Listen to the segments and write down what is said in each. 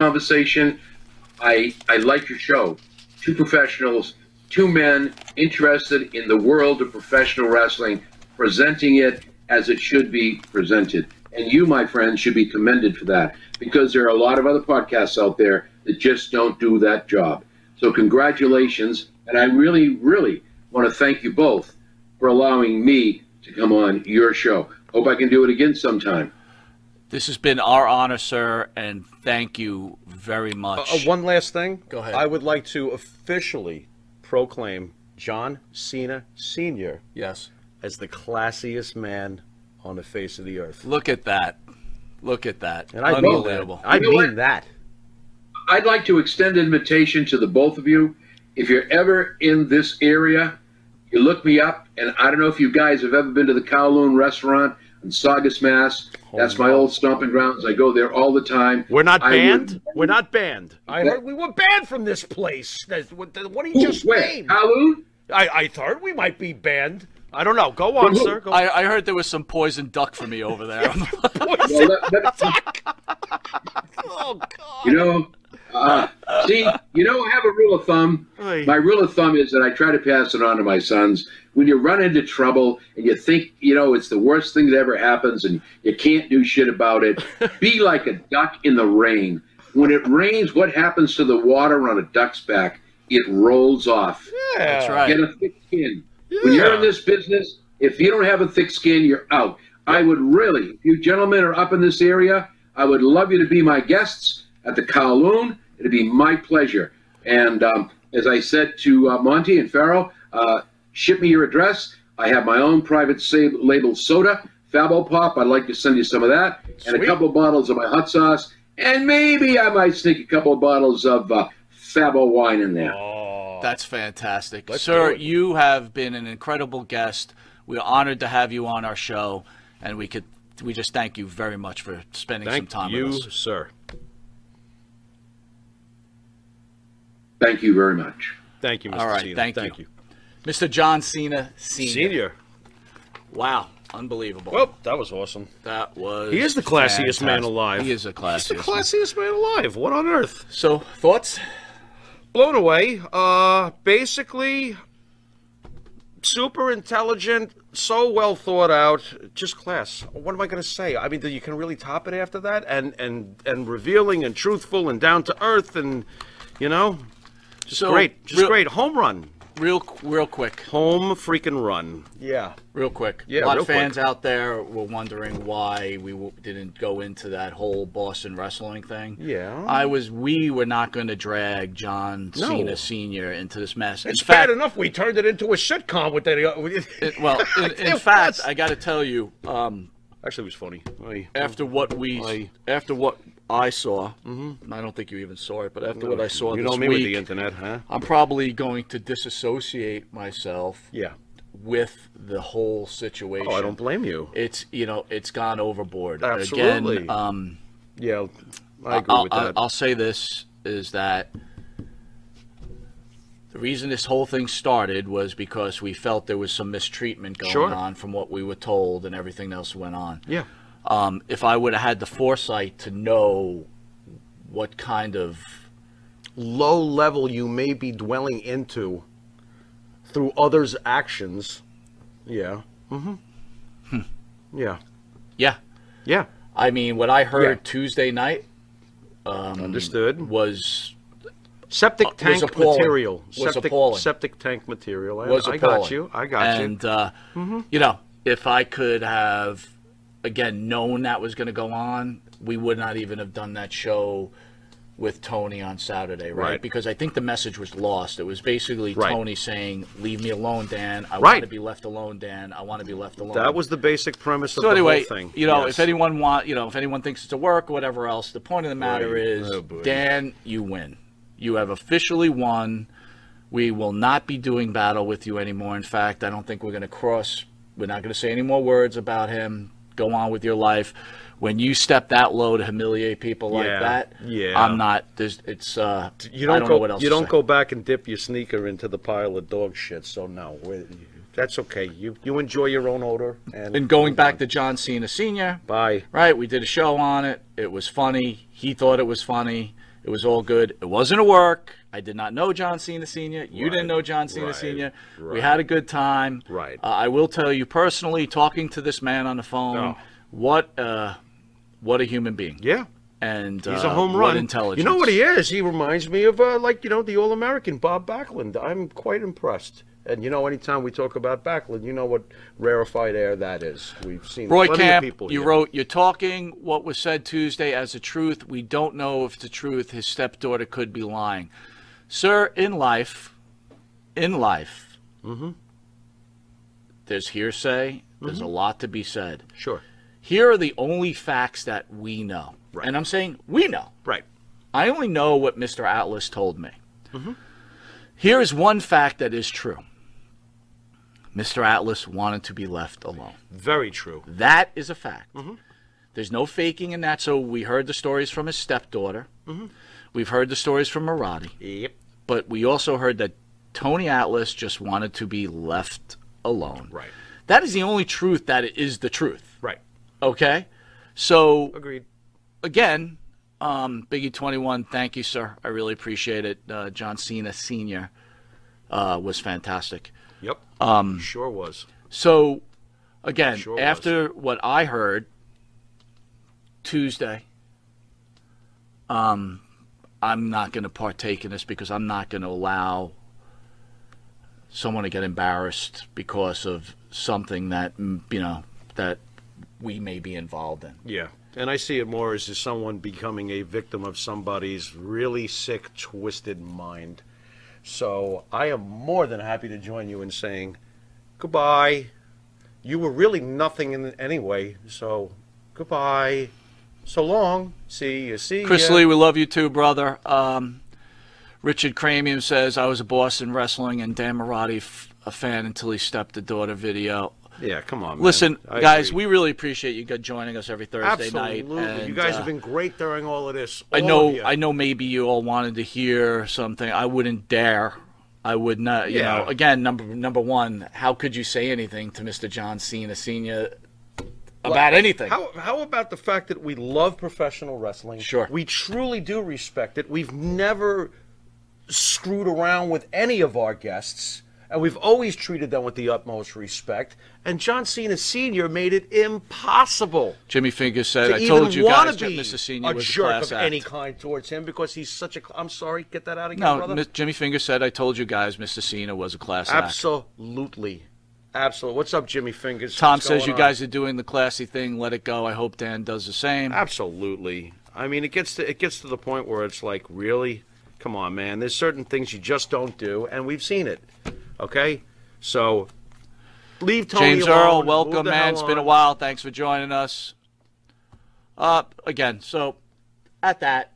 conversation. I I like your show. Two professionals, two men interested in the world of professional wrestling, presenting it as it should be presented. And you, my friend, should be commended for that because there are a lot of other podcasts out there that just don't do that job. So, congratulations. And I really, really want to thank you both for allowing me to come on your show. Hope I can do it again sometime. This has been our honor, sir, and thank you very much. Uh, one last thing. Go ahead. I would like to officially proclaim John Cena Sr. yes. as the classiest man on the face of the earth. Look at that. Look at that. And I mean Unbelievable. that. I You know mean what? that. I'd like to extend an invitation to the both of you. If you're ever in this area, you look me up, and I don't know if you guys have ever been to the Kowloon restaurant in Saugus, Mass. That's my old stomping grounds. I go there all the time. We're not I banned. would- We're not banned. I heard we were banned from this place. What, what he Ooh, just where? named. Kowloon? I, I thought we might be banned. I don't know. Go on, sir. Go I, I heard there was some poison duck for me over there. Well, let- let- oh, God. you know, uh, see, you know, I have a rule of thumb. Oy. My rule of thumb is that I try to pass it on to my sons. When you run into trouble and you think, you know, it's the worst thing that ever happens and you can't do shit about it, be like a duck in the rain. When it rains, what happens to the water on a duck's back? It rolls off. Yeah. That's right. Get a thick skin. When you're in this business, if you don't have a thick skin, you're out. I would really, if you gentlemen are up in this area, I would love you to be my guests at the Kowloon. It'd be my pleasure. And um, as I said to uh, Monty and Pharaoh, uh, ship me your address. I have my own private save, label soda, Fabo Pop. I'd like to send you some of that, and a couple of bottles of my hot sauce, and maybe I might sneak a couple of bottles of uh, Fabo wine in there. Oh, That's fantastic. Let's Sir, you have been an incredible guest. We're honored to have you on our show, and we could we just thank you very much for spending some time you, with us. Thank you, sir. Thank you very much. Thank you, Mr. All right, Cena. thank thank you. you. Mr. John Cena Senior. Senior. Wow, unbelievable. Well, that was awesome. that was He is the classiest man alive. He is the He's the classiest. man. man alive. What on earth? So, thoughts? blown away. Uh, basically, super intelligent, so well thought out, just class. What am I going to say? I mean, you can really top it after that, and and and revealing and truthful and down to earth, and you know, just So, great, just real- great. Home run, Real, real quick, home freaking run. Yeah. real quick. Yeah, a lot real of fans quick. out there were wondering why we w- didn't go into that whole Boston wrestling thing. Yeah. I was. We were not going to drag John No. Cena Senior into this mess. It's in fact, bad enough we turned it into a sitcom with that. uh, with- it- well, in, in fact, was. I got to tell you, um, Actually, it was funny. Oy. after what we, Aye. after what I saw, and I don't think you even saw it, but after what I saw you this know me with the internet, huh? I'm probably going to disassociate myself Yeah. with the whole situation. Oh, I don't blame you. It's you know it's gone overboard. Absolutely. Again, um, Yeah, I agree I'll, with I'll, that. I'll say this is that the reason this whole thing started was because we felt there was some mistreatment going Sure. on from what we were told and everything else went on. yeah. Um, if I would have had the foresight to know what kind of low level you may be dwelling into through others' actions. Yeah. Mm-hmm. Yeah. yeah, Yeah. I mean what I heard Yeah. Tuesday night um, Understood. was Septic was tank appalling. material. Was septic, appalling. septic tank material. I, was I appalling. got you. I got you. and, uh, you know, if I could have, again, known that was going to go on, we would not even have done that show with Tony on Saturday, right? Right. Because I think the message was lost. It was basically Right. Tony saying, "Leave me alone, Dan. I want to be left alone, Dan. I want to be left alone." That was the basic premise of so the anyway, whole thing. you know, Yes. if anyone want, you know, if anyone thinks it's a work or whatever else, the point of the matter Right. is, Oh. Dan, you win. You have officially won. We will not be doing battle with you anymore. In fact, I don't think we're going to cross. We're not going to say any more words about him. Go on with your life. When you step that low to humiliate people like Yeah, that, yeah. I'm not. There's, it's. Uh, you don't, don't go. know what else you don't say. go back and dip your sneaker into the pile of dog shit. So no, that's okay. You you enjoy your own odor. And, And going back to John Cena Senior, bye. right? We did a show on it. It was funny. He thought it was funny. It was all good. It wasn't a work. I did not know John Cena Sr. You Right, didn't know John Cena right, Sr. We had a good time. Right. Uh, I will tell you personally, talking to this man on the phone, Oh. what uh, what a human being. Yeah. And He's uh, a home run. intelligence. You know what he is? He reminds me of uh, like you know the All American Bob Backlund. I'm quite impressed. And you know, anytime we talk about Backlund, you know what rarefied air that is. We've seen Roy Camp, people you here. wrote, You're talking what was said Tuesday as a truth. We don't know if the truth. His stepdaughter could be lying. Sir, in life, in life, Mm-hmm. there's hearsay, there's Mm-hmm. a lot to be said. Sure. Here are the only facts that we know. Right. And I'm saying we know. Right. I only know what Mr. Atlas told me. Mm-hmm. Here is one fact that is true Mr. Atlas wanted to be left alone. Very true. That is a fact. Mm-hmm. There's no faking in that. So we heard the stories from his stepdaughter. Mm-hmm. We've heard the stories from Mirade. Yep. But we also heard that Tony Atlas just wanted to be left alone. Right. That is the only truth that is the truth. Right. Okay? So Agreed. again, um, Biggie 21, thank you, sir. I really appreciate it. Uh, John Cena Sr. Uh, was fantastic. Yep. Um. Sure was. So, again, Sure was. after what I heard Tuesday, um, I'm not going to partake in this because I'm not going to allow someone to get embarrassed because of something that you know that we may be involved in. Yeah. And I see it more as someone becoming a victim of somebody's really sick, twisted mind. So I am more than happy to join you in saying goodbye. You were really nothing in anyway, so goodbye. So long. See you. See Chris ya. Lee, we love you too, brother. Um, Richard Cramium says I was a Boston wrestling and Dan Mirade f- a fan until he stepped the daughter video. Yeah, come on. man. Listen, I guys, agree. we really appreciate you guys joining us every Thursday absolutely. night. Absolutely, you guys uh, have been great during all of this. I know. I know. Maybe you all wanted to hear something. I wouldn't dare. I would not. You Yeah. know. Again, number number one. How could you say anything to Mr. John Cena Senior about anything? How, how about the fact that we love professional wrestling? Sure. We truly do respect it. We've never screwed around with any of our guests, and we've always treated them with the utmost respect. And John Cena Sr. made it impossible Jimmy Fingers said, "I told you guys, that Mr. Senior a was a jerk class of act." any kind towards him because he's such a. I'm sorry, get that out again, no, brother. Miss- Jimmy Fingers said, "I told you guys, Mr. Cena was a class act." Absolutely, absolutely. What's up, Jimmy Fingers? Tom What's says you on? guys are doing the classy thing. Let it go. I hope Dan does the same. Absolutely. I mean, it gets to it gets to the point where it's like, really, come on, man. There's certain things you just don't do, and we've seen it. Okay, so leave Tony James alone. Earl, welcome, man. It's been a while. Thanks for joining us. Uh, again, so at that,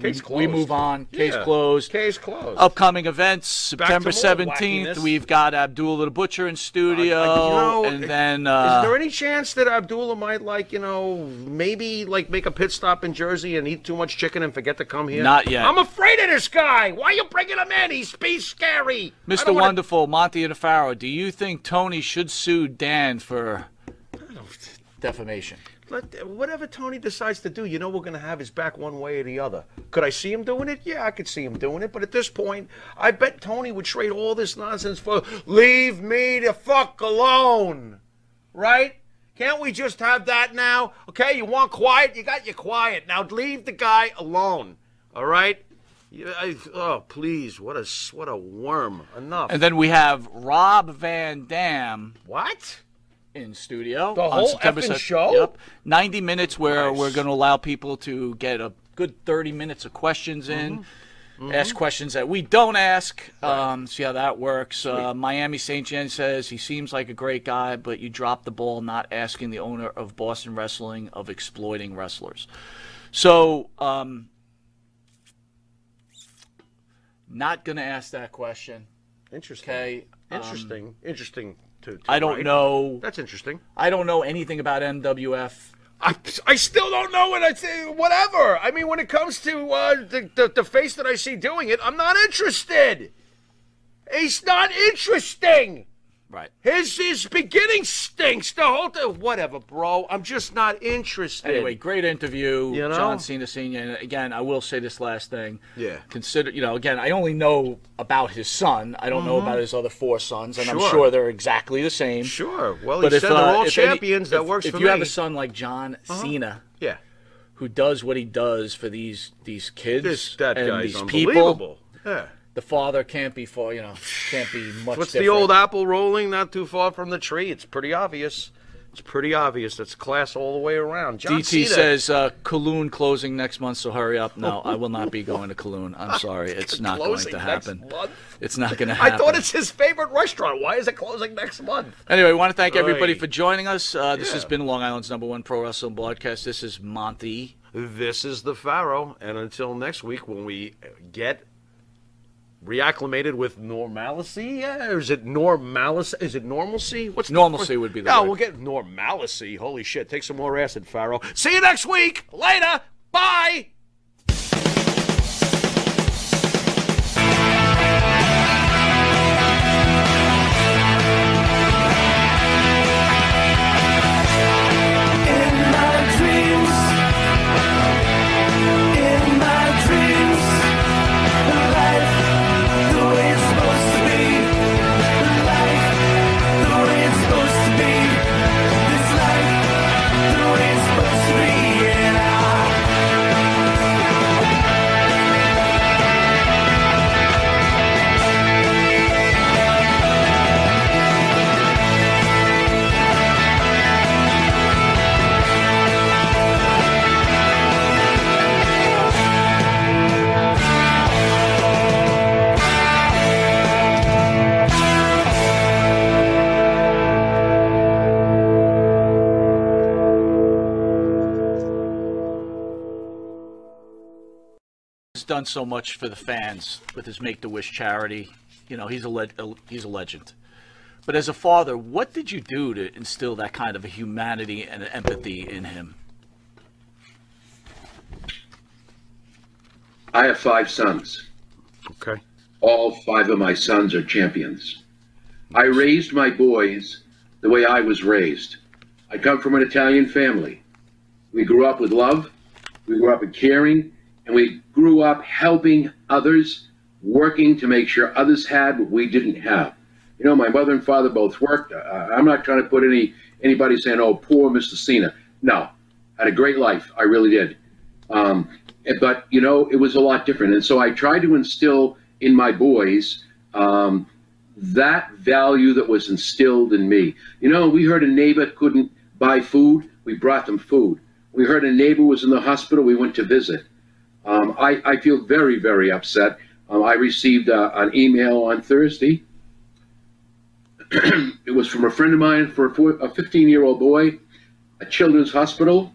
Case closed. we move on. Case Yeah. closed. Case closed. Upcoming events, September 17th, we've got Abdullah the Butcher in studio. I- you know, and then, Is uh, there any chance that Abdullah might like you know maybe like make a pit stop in Jersey and eat too much chicken and forget to come here? Not yet. I'm afraid of this guy. Why are you bringing him in? He's he's scary. Mr. don't wanna- Wonderful, Monty and Pharaoh, do you think Tony should sue Dan for defamation? Let, whatever Tony decides to do, you know we're going to have his back one way or the other. Could I see him doing it? Yeah, I could see him doing it. But at this point, I bet Tony would trade all this nonsense for leave me the fuck alone. Right? Can't we just have that now? Okay, you want quiet? You got your quiet. Now leave the guy alone. All right? You- I, oh, please. What a, what a worm. Enough. And then we have Rob Van Dam what? In studio. The on whole September effing se- show? Yep. 90 minutes where Nice. we're going to allow people to get a good 30 minutes of questions in. Mm-hmm. Ask questions that we don't ask. Um, see how that works. Uh, Miami St. Jen says he seems like a great guy, but you dropped the ball not asking the owner of Boston Wrestling of exploiting wrestlers. So, um, not going to ask that question. Interesting. Okay. Um, Interesting. To, to I don't know. That's interesting. I don't know anything about MWF. I, I still don't know what I say. Whatever. I mean, when it comes to uh, the, the the face that I see doing it, I'm not interested. It's not interesting. Right. His his beginning stinks. The whole thing, whatever, bro. I'm just not interested. Anyway, great interview, You know? John Cena Senior. And again, I will say this last thing. Yeah. Consider, you know, again, I only know about his son. I don't know about his other four sons, and I'm Mm-hmm. Sure. sure they're exactly the same. sure. Well, But he if said they're uh, all if any- champions. that if- works if for you me. Uh-huh. have a son like John Cena, yeah, who does what he does for these these kids this that and guy's these people, unbelievable. yeah. The father can't be for you know can't be much. What's the old apple rolling not too far from the tree? It's pretty obvious. It's pretty obvious. It's class all the way around. John DT Cena. says uh, Kowloon closing next month, so hurry up. No, I will not be going to Kowloon. I'm sorry, it's not going to happen. It's not going to happen. I thought it's his favorite restaurant. Why is it closing next month? Anyway, we want to thank everybody for joining us. Uh, this has been Long Island's number one pro wrestling broadcast. This is Monty. This is the Pharaoh, and until next week when we get reacclimated with normalcy, yeah, or is it normalcy? Is it normalcy? What's the- Normalcy would be the No, word. we'll get normalcy. Holy shit! Take some more acid, Pharaoh. See you next week. Later. Bye. Done so much for the fans with his Make the Wish charity. You know, he's a le- a- he's a legend. But as a father, what did you do to instill that kind of a humanity and empathy in him? I have five sons. Okay. All five of my sons are champions. I raised my boys the way I was raised. I come from an Italian family. We grew up with love, we grew up with caring, and we grew up helping others, working to make sure others had what we didn't have. You know, my mother and father both worked. Uh, I'm not trying to put any anybody saying, "Oh, poor Mr. Cena." No, had a great life. I really did. Um, but you know, it was a lot different, and so I tried to instill in my boys um, that value that was instilled in me. You know, we heard a neighbor couldn't buy food, we brought them food. We heard a neighbor was in the hospital, we went to visit. Um, I, I feel very, very upset. Um, I received uh, an email on Thursday. it was from a friend of mine for a a 15 year old boy, a children's hospital.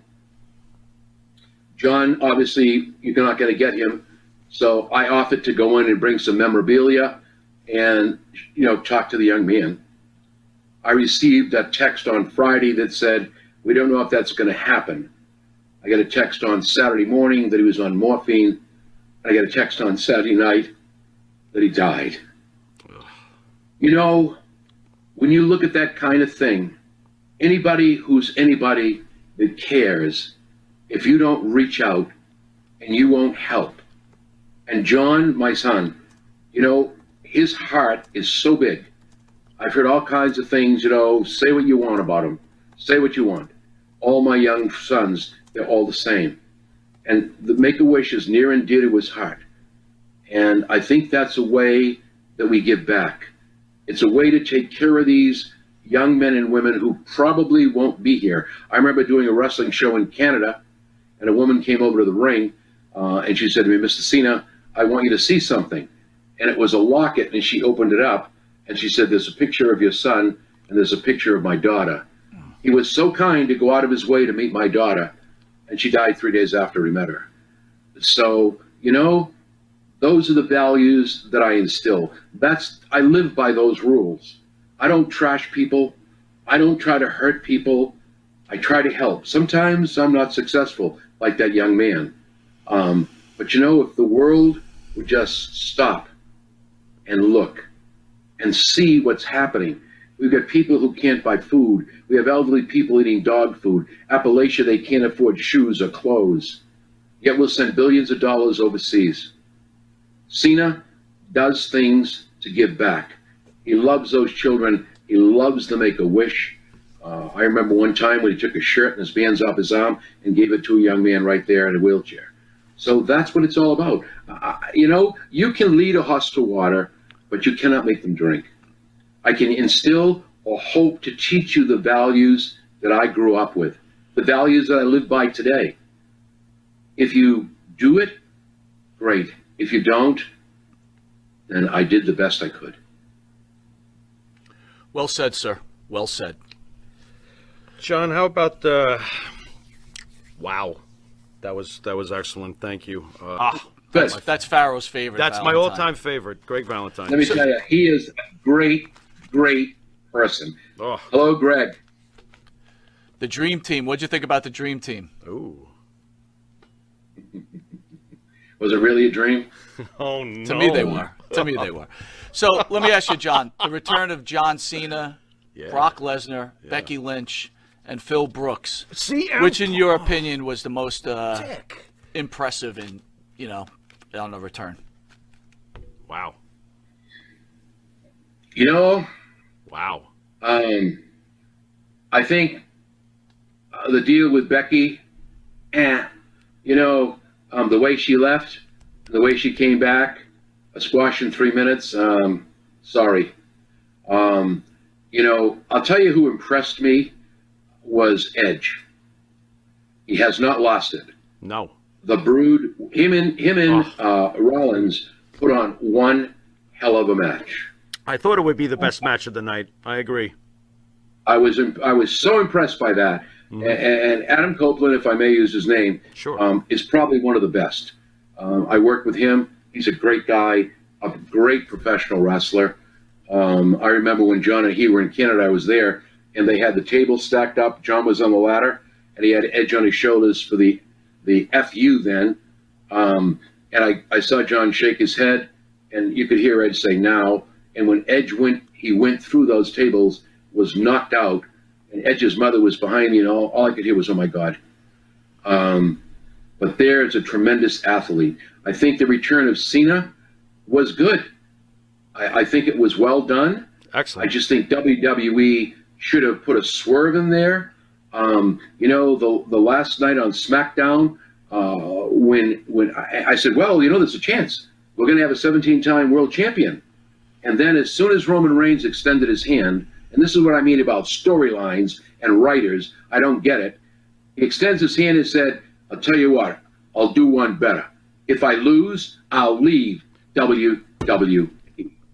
John, obviously, you're not going to get him. So I offered to go in and bring some memorabilia and, you know, talk to the young man. I received a text on Friday that said, we don't know if that's going to happen. I got a text on Saturday morning that he was on morphine. I got a text on Saturday night that he died. You know, when you look at that kind of thing, anybody who's anybody that cares, if you don't reach out and you won't help, and John, my son, you know, his heart is so big. I've heard all kinds of things, you know, say what you want about him. Say what you want. All my young sons, they're all the same. And the Make a Wish is near and dear to his heart. And I think that's a way that we give back. It's a way to take care of these young men and women who probably won't be here. I remember doing a wrestling show in Canada, and a woman came over to the ring, uh, and she said to me, Mr. Cena, I want you to see something. And it was a locket, and she opened it up, and she said, There's a picture of your son, and there's a picture of my daughter. He was so kind to go out of his way to meet my daughter, and she died three days after we met her. So, you know, those are the values that I instill. That's I live by those rules. I don't trash people. I don't try to hurt people. I try to help. Sometimes I'm not successful, like that young man. Um, but you know, if the world would just stop and look and see what's happening, We've got people who can't buy food. We have elderly people eating dog food. Appalachia, they can't afford shoes or clothes. Yet we'll send billions of dollars overseas. Cena does things to give back. He loves those children. He loves to make a wish. Uh, I remember one time when he took a shirt and his bands off his arm and gave it to a young man right there in a wheelchair. So that's what it's all about. Uh, you know, you can lead a horse to water, but you cannot make them drink. I can instill or hope to teach you the values that I grew up with, the values that I live by today. If you do it, great. If you don't, then I did the best I could. Well said, sir. Well said. John, how about uh Wow. That was that was excellent. Thank you. Uh, Ah, that's, that's Pharaoh's favorite. that's my all-time favorite, Greg Valentine. Let me tell you, he is a great, great person. Oh, Hello, Greg. The Dream Team. What'd you think about the Dream Team? ooh. Was it really a dream? Oh no. To me, they were. To me, they were. So let me ask you, John. The return of John Cena, Yeah. Brock Lesnar, Becky Lynch, and Phil Brooks. See, Which, in your opinion, was the most uh, impressive in you know on the return? Wow. You know, Wow. um, I think uh, the deal with Becky, eh, you know, um, the way she left, the way she came back, a squash in three minutes. Um, sorry. Um, you know, I'll tell you who impressed me was Edge. He has not lost it. No. the Brood, him and him and uh, Rollins put on one hell of a match. I thought it would be the best match of the night. I agree. I was I was so impressed by that. A- And Adam Copeland, if I may use his name, Sure. um, is probably one of the best. Um, I worked with him. He's a great guy, a great professional wrestler. Um, I remember when John and he were in Canada, I was there, and they had the table stacked up. John was on the ladder, and he had Edge on his shoulders for the the FU then. Um, and I, I saw John shake his head, and you could hear Edge say now. And when Edge went, he went through those tables, was knocked out, and Edge's mother was behind me, and all, all I could hear was, "Oh my God." Um, but there's a tremendous athlete. I think the return of Cena was good. I, I think it was well done. Excellent. I just think WWE should have put a swerve in there. Um, you know, the the last night on SmackDown, uh, when when I, I said, well, you know, there's a chance we're going to have a 17-time world champion, and then as soon as Roman Reigns extended his hand, and this is what I mean about storylines and writers, I don't get it. He extends his hand and said, "I'll tell you what, I'll do one better. If I lose, I'll leave WWE."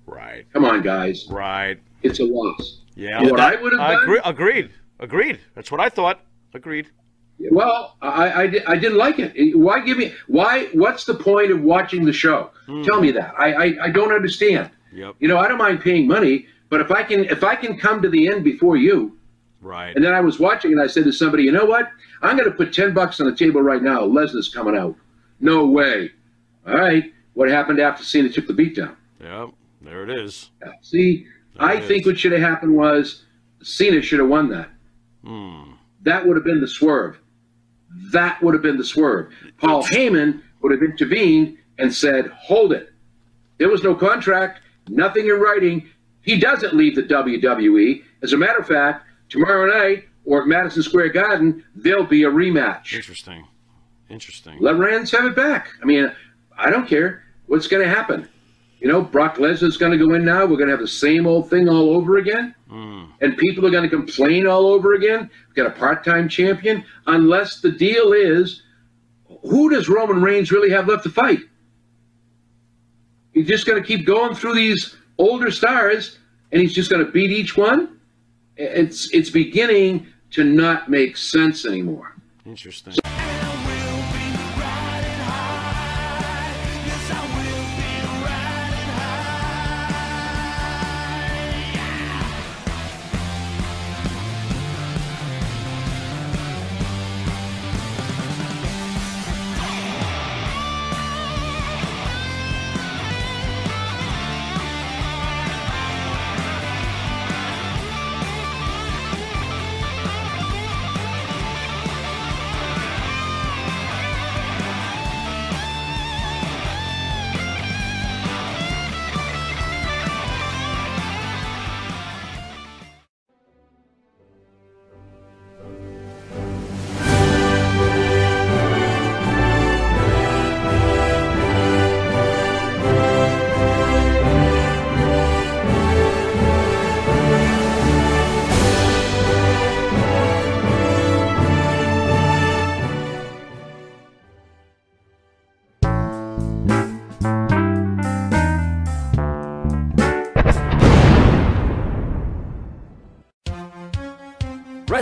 right. Come on, guys, Right. it's a loss. Yeah. what I would have done. agree, agreed. Agreed. That's what I thought. Agreed. Well, I, I, I didn't like it. Why give me why? What's the point of watching the show? Hmm. Tell me that. I, I I don't understand. Yep. You know, I don't mind paying money, but if I can if I can come to the end before you, Right. and then I was watching and I said to somebody, you know what? I'm going to put ten bucks on the table right now. Lesnar's coming out. No way. All right. What happened after Cena took the beat down? Yep. There it is. See, I think is. what should have happened was Cena should have won that. Hmm. That would have been the swerve. That would have been the swerve. Paul Heyman would have intervened and said, hold it. There was no contract, nothing in writing. He doesn't leave the WWE. As a matter of fact, tomorrow night or at Madison Square Garden, there'll be a rematch. Interesting. Interesting. Let Rand have it back. I mean, I don't care what's going to happen. You know, Brock Lesnar's going to go in now. We're going to have the same old thing all over again. Hmm. And people are going to complain all over again. We've got a part time champion. Unless the deal is who does Roman Reigns really have left to fight? He's just going to keep going through these older stars and he's just going to beat each one? It's, it's beginning to not make sense anymore. Interesting.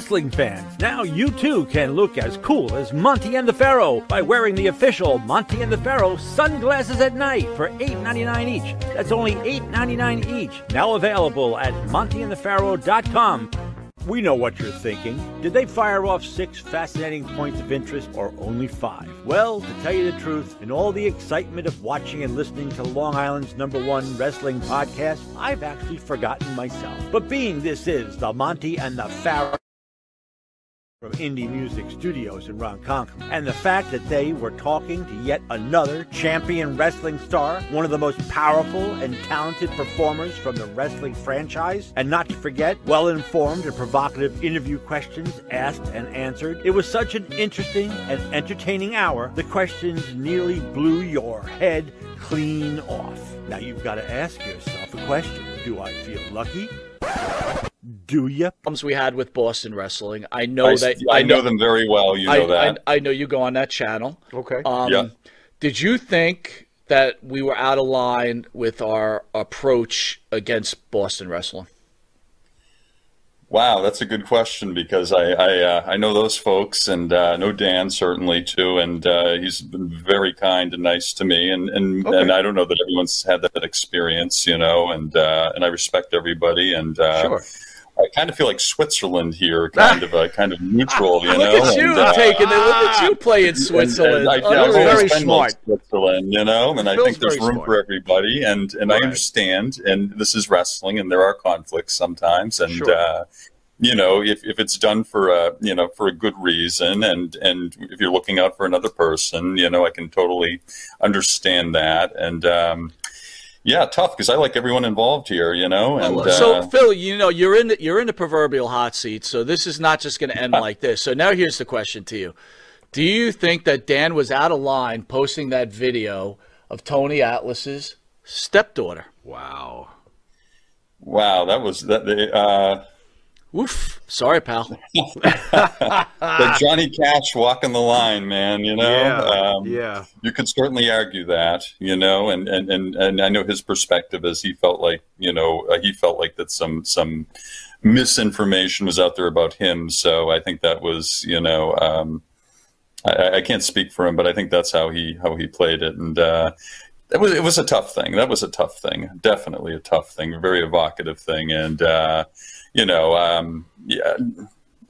Wrestling fans, now you too can look as cool as Monty and the Pharaoh by wearing the official Monty and the Pharaoh sunglasses at night for $8.99 each. That's only $8.99 each. Now available at montyandthepharaoh.com. We know what you're thinking. Did they fire off six fascinating points of interest or only five? Well, to tell you the truth, in all the excitement of watching and listening to Long Island's number one wrestling podcast, I've actually forgotten myself. But being this is the Monty and the Pharaoh from Indie Music Studios in Ronkonkoma. And the fact that they were talking to yet another champion wrestling star, one of the most powerful and talented performers from the wrestling franchise, and not to forget, well informed and provocative interview questions asked and answered. It was such an interesting and entertaining hour, the questions nearly blew your head clean off. Now you've got to ask yourself a question Do I feel lucky? Do you? Problems we had with Boston Wrestling. I know I, that I know them very well. You I, know that. I, I know you go on that channel. Okay. Um, Yeah. Did you think that we were out of line with our approach against Boston Wrestling? Wow, that's a good question because I I, uh, I know those folks and uh, know Dan certainly too, and uh, he's been very kind and nice to me, and and, Okay. and I don't know that everyone's had that experience, you know, and uh, and I respect everybody, and uh, Sure. I kind of feel like Switzerland here, kind of a kind of neutral, you Look know. at you and, uh, taking it. Look at you playing and- Switzerland. and I, Oh, yeah, you're very smart. Switzerland, you know, and I think there's room smart. for everybody, and and I understand, and this is wrestling, and there are conflicts sometimes, and Sure. uh, you know, if, if it's done for a you know for a good reason, and and if you're looking out for another person, you know, I can totally understand that, and. Um, yeah, tough because I like everyone involved here, you know. And Well, so uh, Phil, you know you're in the, you're in the proverbial hot seat, so this is not just going to end like this. So now here's the question to you: Do you think that Dan was out of line posting that video of Tony Atlas's stepdaughter? Wow. wow, that was that. Uh, Oof. Sorry, pal. like Johnny Cash walking the line, man. You know, Yeah. um, yeah. you could certainly argue that, you know, and and and, and I know his perspective is he felt like, you know, uh, he felt like that some some misinformation was out there about him. So I think that was, you know, um, I, I can't speak for him, but I think that's how he how he played it, and uh, it was it was a tough thing. That was a tough thing, definitely a tough thing, a very evocative thing, and uh, you know, um, yeah.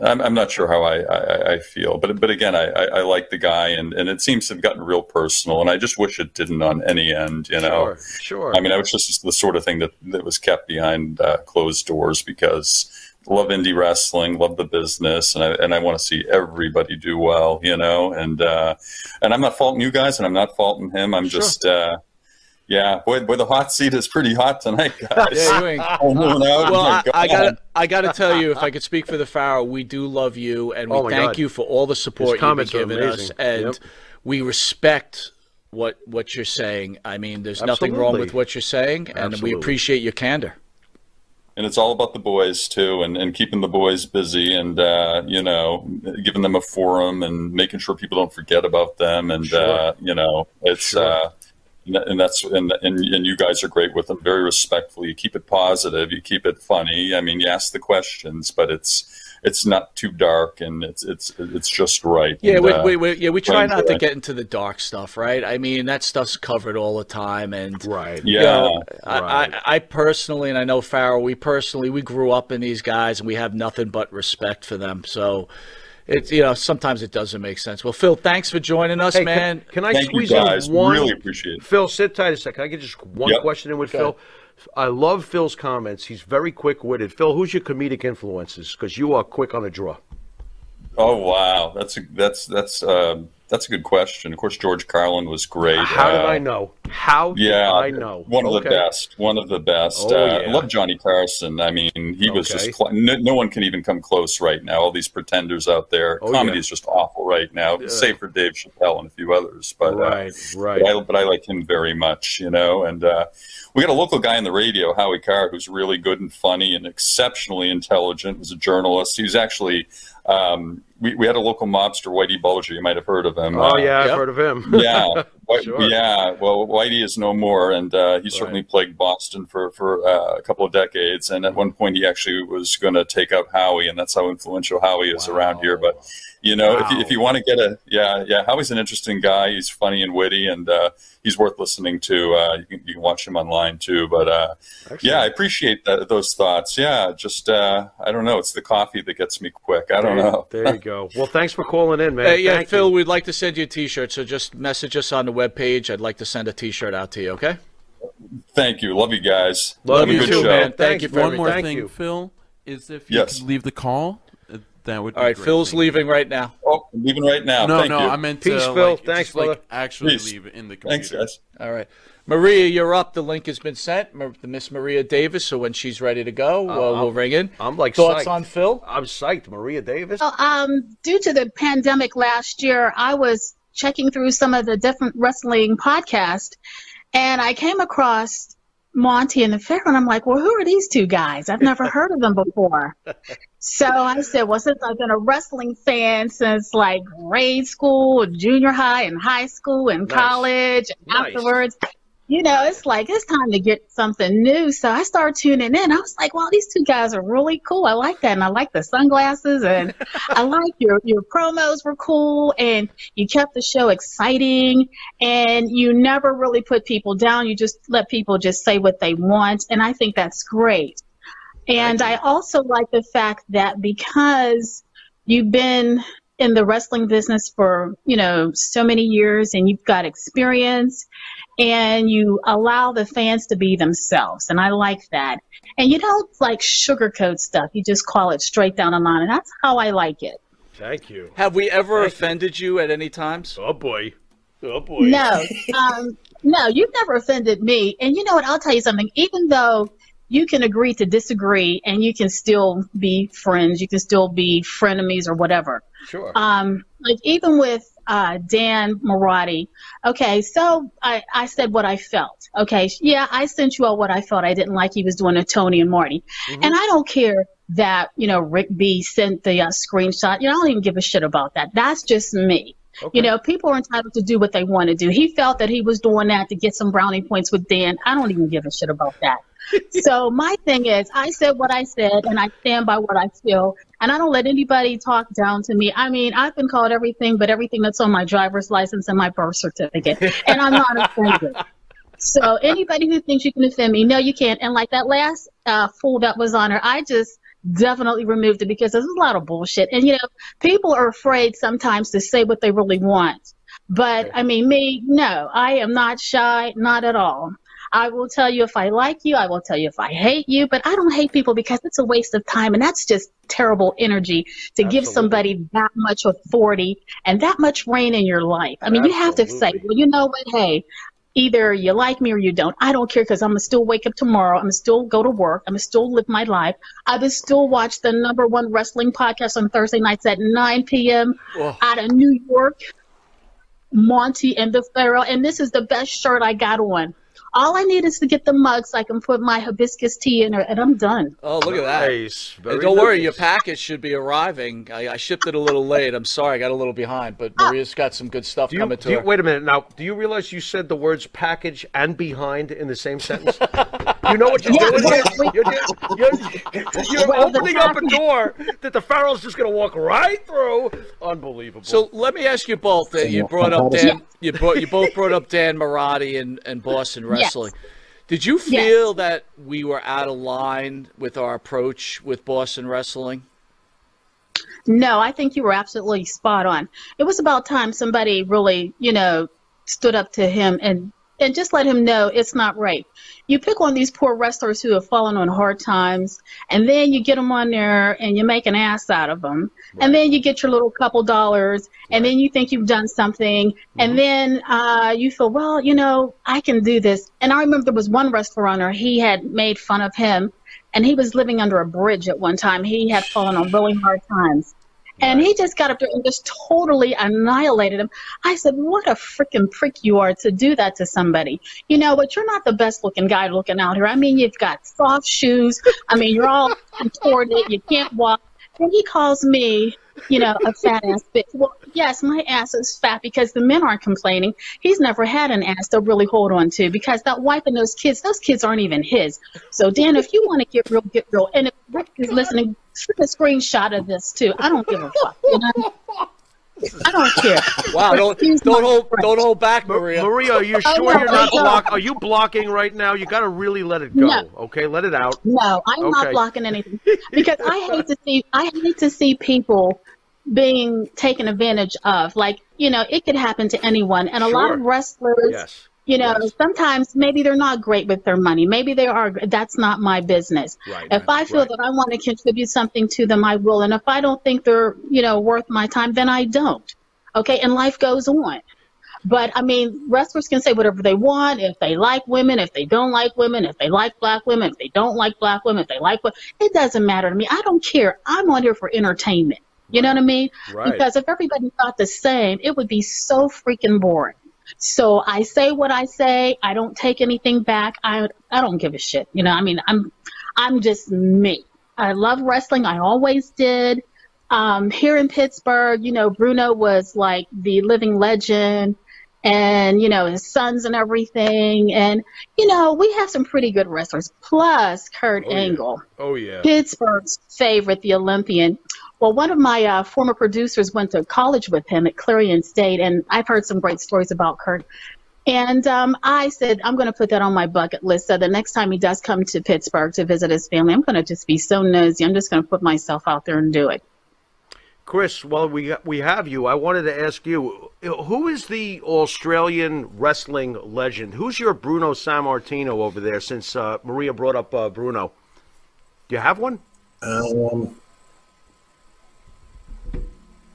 I'm, I'm not sure how I, I, I feel, but but again, I, I, I like the guy, and, and it seems to have gotten real personal, and I just wish it didn't on any end. You know, Sure. Sure. I mean, it was just the sort of thing that, that was kept behind uh, closed doors because I love indie wrestling, love the business, and I and I want to see everybody do well. You know, and uh, and I'm not faulting you guys, and I'm not faulting him. I'm Sure. just. Uh, yeah, boy, boy, the hot seat is pretty hot tonight, guys. Yeah, you ain't. Oh, no, no, Well, my I, I gotta, I gotta tell you, if I could speak for the Pharaoh, we do love you, and we Oh thank God. you for all the support you've been comments are giving us, and Yep. we respect what what you're saying. I mean, there's nothing wrong with what you're saying, and we appreciate your candor. and it's all about the boys too and, and keeping the boys busy and uh, you know giving them a forum and making sure people don't forget about them and Sure. uh, you know it's Sure. uh, and and that's and, and and you guys are great with them very respectful you keep it positive you keep it funny i mean you ask the questions but it's it's not too dark and it's it's it's just right Yeah, And, we, uh, we, we, yeah, we try not to get into the dark stuff, right? I mean, that stuff's covered all the time, and right. yeah you know, I, I, I personally, and I know Pharaoh, we personally, we grew up in these guys, and we have nothing but respect for them. So, it's you know, sometimes it doesn't make sense. Well, Phil, thanks for joining us, Hey, man. Can, can I thank you squeeze guys in one? really appreciate it Phil, sit tight a second. I get just one Yep. question in with Go Phil. I love Phil's comments. He's very quick witted. Phil, who's your comedic influences? Because you are quick on the draw. oh wow that's a that's that's uh, that's a good question of course george carlin was great How did Uh, I know? How did Yeah, I know? One of the best. One of the best. Oh, uh, yeah. I love Johnny Carson. I mean, he was Okay. just cl- no, no one can even come close right now. All these pretenders out there. Oh, Comedy yeah. is just awful right now, save for Dave Chappelle and a few others. But uh, Right, right. but I, but I like him very much, you know. And uh, we got a local guy on the radio, Howie Carr, who's really good and funny and exceptionally intelligent. Was a journalist. He was actually um, we, we had a local mobster, Whitey Bulger. You might have heard of him. Oh Uh, yeah, I've Yep. heard of him. yeah, Sure. yeah. Well, Whitey is no more, and uh, he certainly plagued Boston for for uh, a couple of decades. And at one point, he actually was going to take out Howie, and that's how influential Howie is around here. But you know, if you, if you want to get a yeah, yeah, Howie's an interesting guy. He's funny and witty, and uh, he's worth listening to. Uh, you, can, you can watch him online too. But uh, yeah, I appreciate that, those thoughts. Yeah, just uh, I don't know. It's the coffee that gets me quick. I don't There, know. there you go. Well, thanks for calling in, man. Hey, yeah, Thank Phil, you. we'd like to send you a T-shirt, so just message us on the webpage. I'd like to send a T-shirt out to you. Okay? Thank you. Love you guys. Love Have a you too, show. man. Thank Thanks. you for One more Thank thing, you. Phil, is if you Yes. could leave the call, that would. All be right, great. Phil's Thank you. leaving right now. Oh, I'm leaving right now. No, Thank no, you. I meant Peace, to, Phil. like, Thanks, just, like, brother. actually Peace. leave it in the computer. Thanks, guys. All right, Maria, you're up. The link has been sent. Mar- the Miss Maria Davis. So when she's ready to go, uh, we'll ring in. I'm like thoughts psyched. on Phil. I'm psyched. Maria Davis. Well, um, due to the pandemic last year, I was checking through some of the different wrestling podcasts, and I came across Monty and the Pharaoh, and I'm like, well, who are these two guys? I've never heard of them before. So I said, well, since I've been a wrestling fan since like grade school, junior high, and high school, and Nice. college, and Nice. afterwards, you know, it's like it's time to get something new. So I started tuning in. I was like, wow, these two guys are really cool. I like that. And I like the sunglasses and I like your, your promos were cool and you kept the show exciting and you never really put people down. You just let people just say what they want. And I think that's great. And I also like the fact that because you've been in the wrestling business for, you know, so many years and you've got experience and you allow the fans to be themselves. And I like that. And you don't like sugarcoat stuff. You just call it straight down the line. And that's how I like it. Thank you. Have we ever offended you at any times? Oh boy. Oh boy. No, um, no, you've never offended me. And you know what? I'll tell you something. Even though you can agree to disagree and you can still be friends, you can still be frenemies or whatever. Sure. Um, like even with uh, Dan Mirade. Okay, so I, I said what I felt. Okay, yeah, I sent you out what I felt I didn't like he was doing to Tony and Marty, and I don't care that you know Rick B sent the uh, screenshot. You know, I don't even give a shit about that. That's just me. You know, people are entitled to do what they want to do. He felt that he was doing that to get some brownie points with Dan. I don't even give a shit about that. so my thing is, I said what I said, and I stand by what I feel, and I don't let anybody talk down to me. I mean, I've been called everything, but everything that's on my driver's license and my birth certificate, and I'm not offended. So anybody who thinks you can offend me, no, you can't. And like that last uh, fool that was on her, I just definitely removed it because there's a lot of bullshit. And you know, people are afraid sometimes to say what they really want. But I mean, me, no, I am not shy, not at all. I will tell you if I like you. I will tell you if I hate you. But I don't hate people because it's a waste of time, and that's just terrible energy to give somebody that much authority and that much reign in your life. I mean, you have to say, well, you know what? Hey, either you like me or you don't. I don't care because I'm gonna still wake up tomorrow. I'm gonna still go to work. I'm gonna still live my life. I would still watch the number one wrestling podcast on Thursday nights at 9 p.m. Oh. out of New York. Monty and the Pharaoh, and this is the best shirt I got on. All I need is to get the mug so I can put my hibiscus tea in it, and I'm done. Oh, look at that. Nice. Hey, Very don't worry, your package should be arriving. I, I shipped it a little late. I'm sorry, I got a little behind, but Maria's got some good stuff Do you, coming do to you, her. wait a minute now. Do you realize you said the words package and behind in the same sentence? you know what you're Yeah, doing well, You're, you're, you're, you're Well, opening up a door that the Pharaoh's just going to walk right through. Unbelievable. So let me ask you both. Uh, you brought up Dan. You brought you both brought up Dan Mirade and, and Boston Wrestling. Did you feel that we were out of line with our approach with Boston Wrestling? No, I think you were absolutely spot on. It was about time somebody really, you know, stood up to him and and just let him know it's not right. You pick on these poor wrestlers who have fallen on hard times, and then you get them on there and you make an ass out of them, and then you get your little couple dollars, and then you think you've done something, and then uh, you feel, well, you know, I can do this. And I remember there was one wrestler on there. He had made fun of him, and he was living under a bridge at one time. He had fallen on really hard times. And he just got up there and just totally annihilated him. I said, What a freaking prick you are to do that to somebody. You know, but you're not the best looking guy looking out here. I mean, you've got soft shoes. I mean, you're all contorted. You can't walk. then he calls me, you know, a fat ass bitch. Well, yes, my ass is fat because the men aren't complaining. He's never had an ass to really hold on to because that wife and those kids, those kids aren't even his. So, Dan, if you want to get real, get real. And if Rick is listening, shoot a screenshot of this too. I don't give a fuck. You know? I don't care. Wow, don't don't hold French. don't hold back, Maria. Maria, are you Oh, sure no, you're not no. block? Are you blocking right now? You got to really let it go. No. Okay, let it out. No, I'm not blocking anything because I hate to see I hate to see people being taken advantage of. Like you know, it could happen to anyone, and a lot of wrestlers, Yes. you know, sometimes maybe they're not great with their money. Maybe they are. That's not my business. Right, If I feel right. that I want to contribute something to them, I will. And if I don't think they're you know worth my time, then I don't. Okay, and life goes on. But I mean, wrestlers can say whatever they want. If they like women, if they don't like women, if they like black women, if they don't like black women, if they like what, it doesn't matter to me. I don't care. I'm on here for entertainment. You know what I mean? Right. Because if everybody thought the same, it would be so freaking boring. So I say what I say. I don't take anything back. I I don't give a shit. You know, I mean, I'm I'm just me. I love wrestling. I always did. Um, here in Pittsburgh, you know, Bruno was like the living legend and, you know, his sons and everything. And, you know, we have some pretty good wrestlers. Plus Kurt yeah. Angle, Oh yeah. Pittsburgh's favorite, the Olympian. Well, one of my uh, former producers went to college with him at Clarion State, and I've heard some great stories about Kurt. And um, I said, I'm going to put that on my bucket list. So the next time he does come to Pittsburgh to visit his family, I'm going to just be so nosy. I'm just going to put myself out there and do it. Chris, while we we have you, I wanted to ask you, who is the Australian wrestling legend? Who's your Bruno Sammartino over there? Since uh, Maria brought up uh, Bruno, do you have one? Um,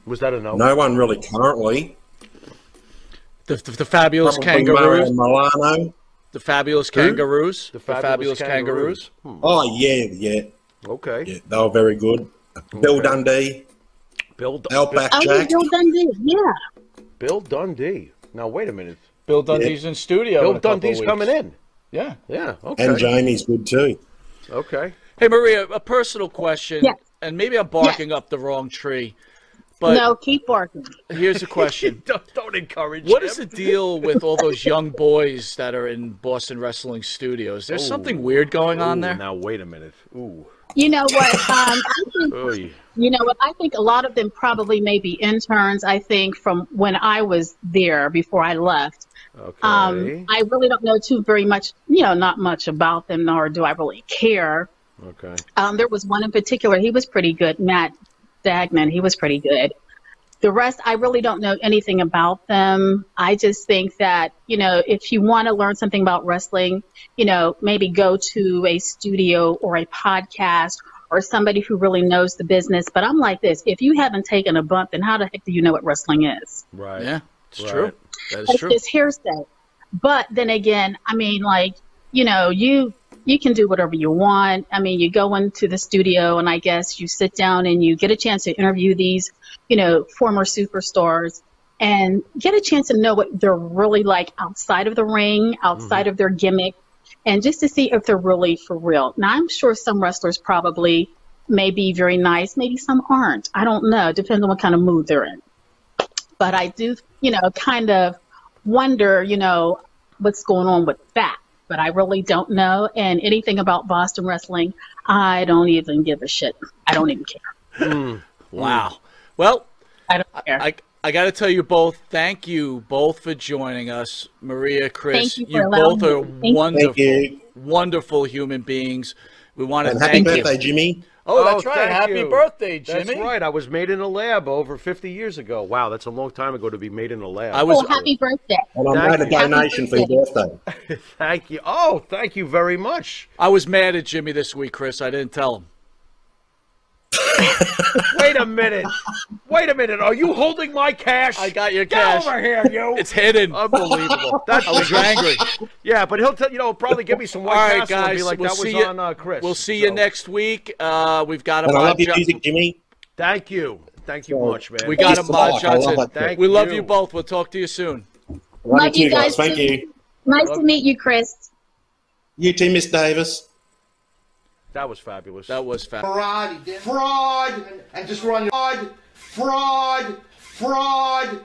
Was that a no? no one really currently. The, the, the fabulous Probably kangaroos. Mario Milano. The fabulous kangaroos. The The Fabulous fabulous, Kangaroos. kangaroos. Oh yeah, yeah, Okay. yeah. They were very good. Bill Dundee, Bill D- Outback Oh, Jack. Bill Dundee. Yeah. Bill Dundee. Now wait a minute. Bill Dundee's in studio. Bill in a Dundee's of coming in. Yeah. Yeah. Okay. and Jamie's good too. Okay. Hey Maria, a personal question, Yes. and maybe I'm barking up the wrong tree, but no, keep barking. here's a question: Don't, don't encourage. What him. is the deal with all those young boys that are in Boston Wrestling Studios? There's something weird going on there. Now wait a minute. Ooh. You know what? Um, I think You know what? I think a lot of them probably may be interns. I think from when I was there before I left. Okay. Um, I really don't know too very much, you know, not much about them, nor do I really care. okay. Um, there was one in particular. He was pretty good, Matt Dagman. He was pretty good. The rest, I really don't know anything about them. I just think that, you know, if you want to learn something about wrestling, you know, maybe go to a studio or a podcast or somebody who really knows the business. But I'm like this if you haven't taken a bump, then how the heck do you know what wrestling is? Right. Yeah, it's Right. true. That is It's true. just hearsay. But then again, I mean, like, you know, you you can do whatever you want. I mean, you go into the studio and I guess you sit down and you get a chance to interview these, you know, former superstars and get a chance to know what they're really like outside of the ring, outside mm-hmm. of their gimmick, and just to see if they're really for real. Now, I'm sure some wrestlers probably may be very nice, maybe some aren't. I don't know. Depends on what kind of mood they're in but I do, you know, kind of wonder, you know, what's going on with that. But I really don't know. And anything about Boston wrestling, I don't even give a shit. I don't even care. Hmm. Wow. Well, I don't care. I I got to tell you both, thank you both for joining us, Maria, Chris. Thank you for both are me. Wonderful, Thank you. wonderful human beings. We want to And happy thank birthday, you. Jimmy. Oh, that's Oh, right. Happy you. birthday, Jimmy. That's right. I was made in a lab over 50 years ago. Wow, that's a long time ago to be made in a lab. I was oh, happy birthday. And I Thank made a donation for your birthday. Thank you. Oh, thank you very much. I was mad at Jimmy this week, Chris. I didn't tell him. Wait a minute. Wait a minute. Are you holding my cash? I got your Get cash. over here, you. It's hidden. unbelievable. That's I was angry. Yeah, but he'll tell you know probably give me some All white right, castle and be guys. like we'll that was see you. on uh, Chris. We'll see you next week. Uh, we've got a And I mod love your music, Jimmy. Thank you. Thank you much, man. We got a mod lot. Love Johnson. it. Thank We love you. you both. We'll talk to you soon. Love Love you you too, guys guys. Thank you. Nice to meet you, Chris. You too, Miss Davis. That was fabulous. That was fa- Fraud, fraud, and just run your fraud, fraud, fraud.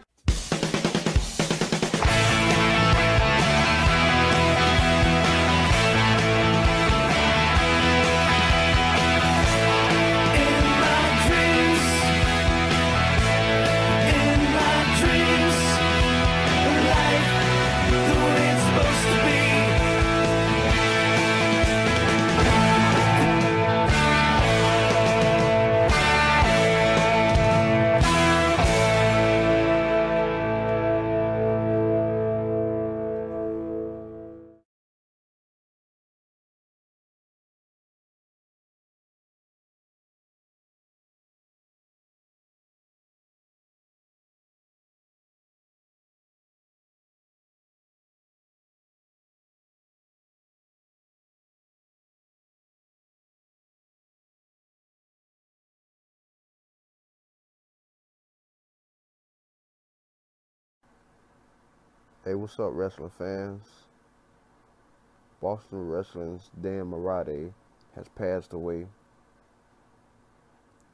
Hey, what's up, wrestling fans? Boston Wrestling's Dan Mirade has passed away.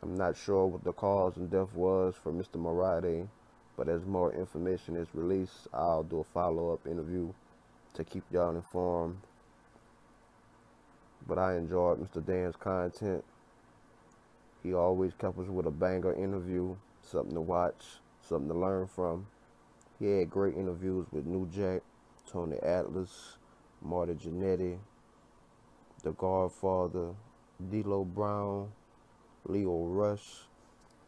I'm not sure what the cause and death was for Mr. Mirade, but as more information is released, I'll do a follow-up interview to keep y'all informed. But I enjoyed Mr. Dan's content. He always kept us with a banger interview, something to watch, something to learn from. He had great interviews with New Jack, Tony Atlas, Marty Jannetty, The Godfather, D'Lo Brown, Leo Rush,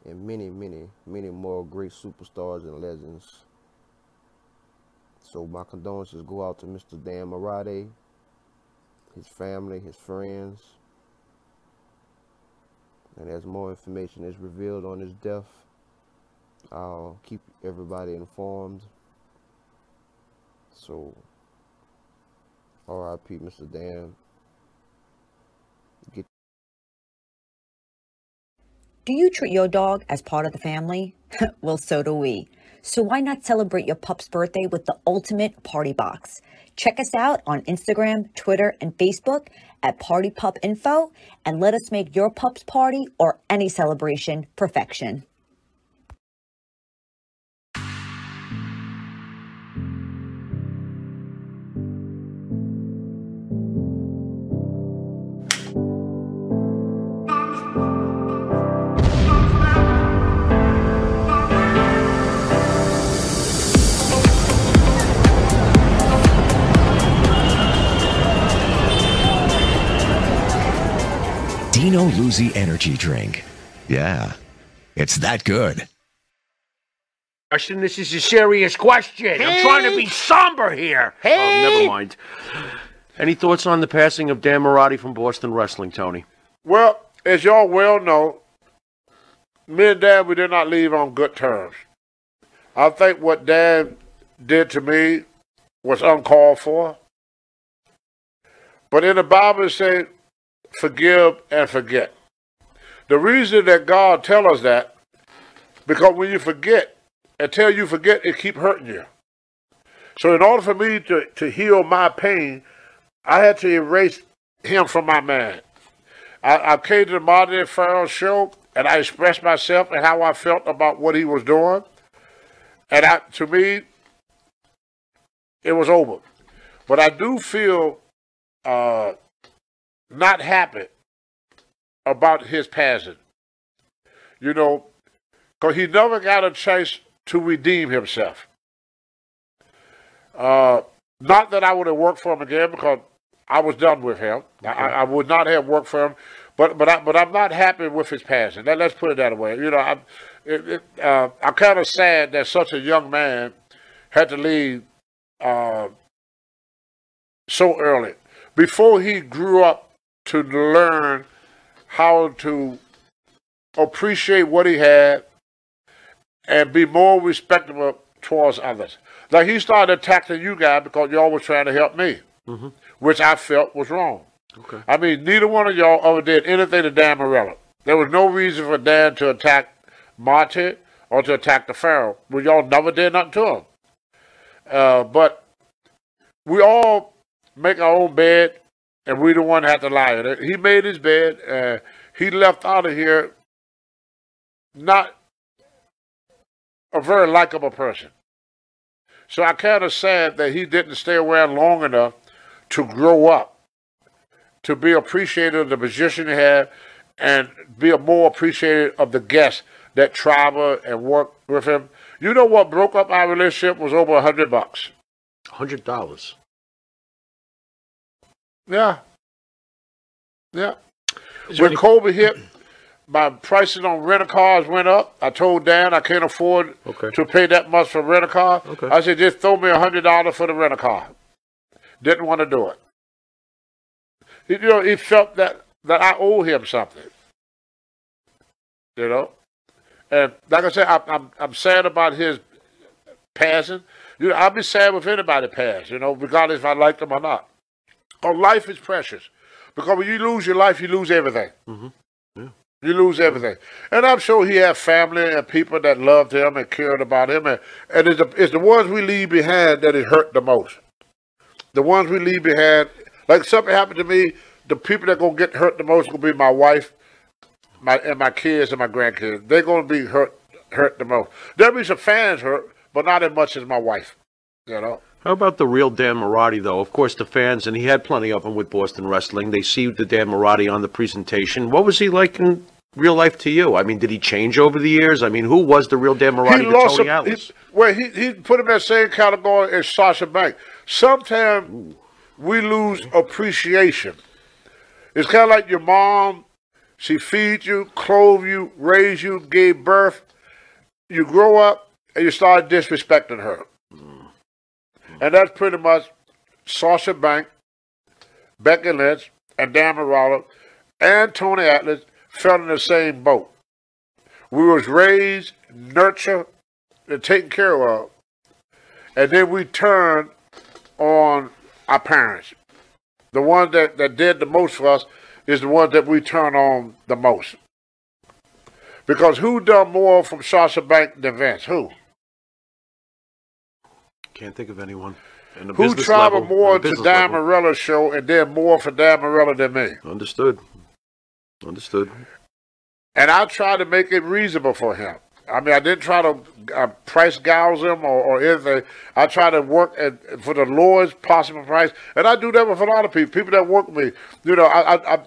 and many, many, many more great superstars and legends. So my condolences go out to Mr. Dan Mirade, his family, his friends. And as more information is revealed on his death, I'll keep everybody informed. So, RIP, Mr. Dan. Get Do you treat your dog as part of the family? well, so do we. So why not celebrate your pup's birthday with the ultimate party box? Check us out on Instagram, Twitter, and Facebook at Party Pup Info and let us make your pup's party or any celebration perfection. Dino Luzi Energy Drink. Yeah, it's that good. Question. This is a serious question. I'm trying to be somber here. Oh, never mind. Any thoughts on the passing of Dan Mirade from Boston Wrestling, Tony? Well, as y'all well know, me and Dan, we did not leave on good terms. I think what Dan did to me was uncalled for. But in the Bible, it says, forgive and forget. The reason that God tell us that, because when you forget, until you forget, it keep hurting you. So in order for me to, to heal my pain, I had to erase him from my mind. I, I came to the Martin Farrell show and I expressed myself and how I felt about what he was doing. And I, to me, it was over. But I do feel uh, not happy about his passing. You know, because he never got a chance to redeem himself. Uh, not that I would have worked for him again because I was done with him. I, I would not have worked for him, but but I, but I'm not happy with his passing. Let, us put it that way. You know, I'm it, it, uh, I'm kind of sad that such a young man had to leave uh, so early before he grew up to learn how to appreciate what he had and be more respectable towards others. Like he started attacking you guys because y'all was trying to help me, Mm-hmm. which I felt was wrong. Okay. I mean, neither one of y'all ever did anything to Dan Morello. There was no reason for Dan to attack Marty or to attack the Pharaoh. Well, y'all never did nothing to him. Uh, but we all make our own bed and we the one had to lie in it. He made his bed. Uh, he left out of here not a very likable person. So I kind of sad that he didn't stay around long enough to grow up, to be appreciated of the position he had, and be more appreciated of the guests that travel and work with him. You know what broke up our relationship was over a hundred bucks. Hundred dollars. Yeah. Yeah. When any- COVID hit, my prices on rental cars went up. I told Dan I can't afford Okay. to pay that much for rent a car. Okay. I said, just throw me a hundred dollars for the rent a car. Didn't want to do it. He, you know, he felt that that I owe him something. You know, and like I said, I, I'm I'm sad about his passing. You know, I'll be sad with anybody pass. You know, regardless if I like them or not. Oh, life is precious because when you lose your life, you lose everything. Mm-hmm. You lose everything. And I'm sure he had family and people that loved him and cared about him. And, and it's, the, it's the ones we leave behind that it hurt the most. The ones we leave behind, like something happened to me, the people that going to get hurt the most going to be my wife my and my kids and my grandkids. They're going to be hurt hurt the most. There'll be some fans hurt, but not as much as my wife. You know? How about the real Dan Mirade, though? Of course, the fans, and he had plenty of them with Boston Wrestling. They see the Dan Mirade on the presentation. What was he like in real life to you? I mean, did he change over the years? I mean, who was the real Dan Mirade he to lost Tony some, Atlas? he, well, he, he put him in the same category as Sasha Banks. Sometimes we lose appreciation. It's kind of like your mom. She feeds you, clothed you, raised you, gave birth. You grow up and you start disrespecting her. And that's pretty much Sasha Bank, Becky Lynch, and Dan Morales, and Tony Atlas fell in the same boat. We was raised, nurtured, and taken care of. And then we turned on our parents. The one that, that did the most for us is the one that we turn on the most. Because who done more from Sasha Bank than Vince? Who? Can't think of anyone. Who traveled level- more to Dan show and did more for Dan Morella than me? Understood. Understood. And I tried to make it reasonable for him. I mean, I didn't try to uh, price gouge him or, or anything. I try to work at, for the lowest possible price, and I do that with a lot of people. People that work with me, you know, I I, I,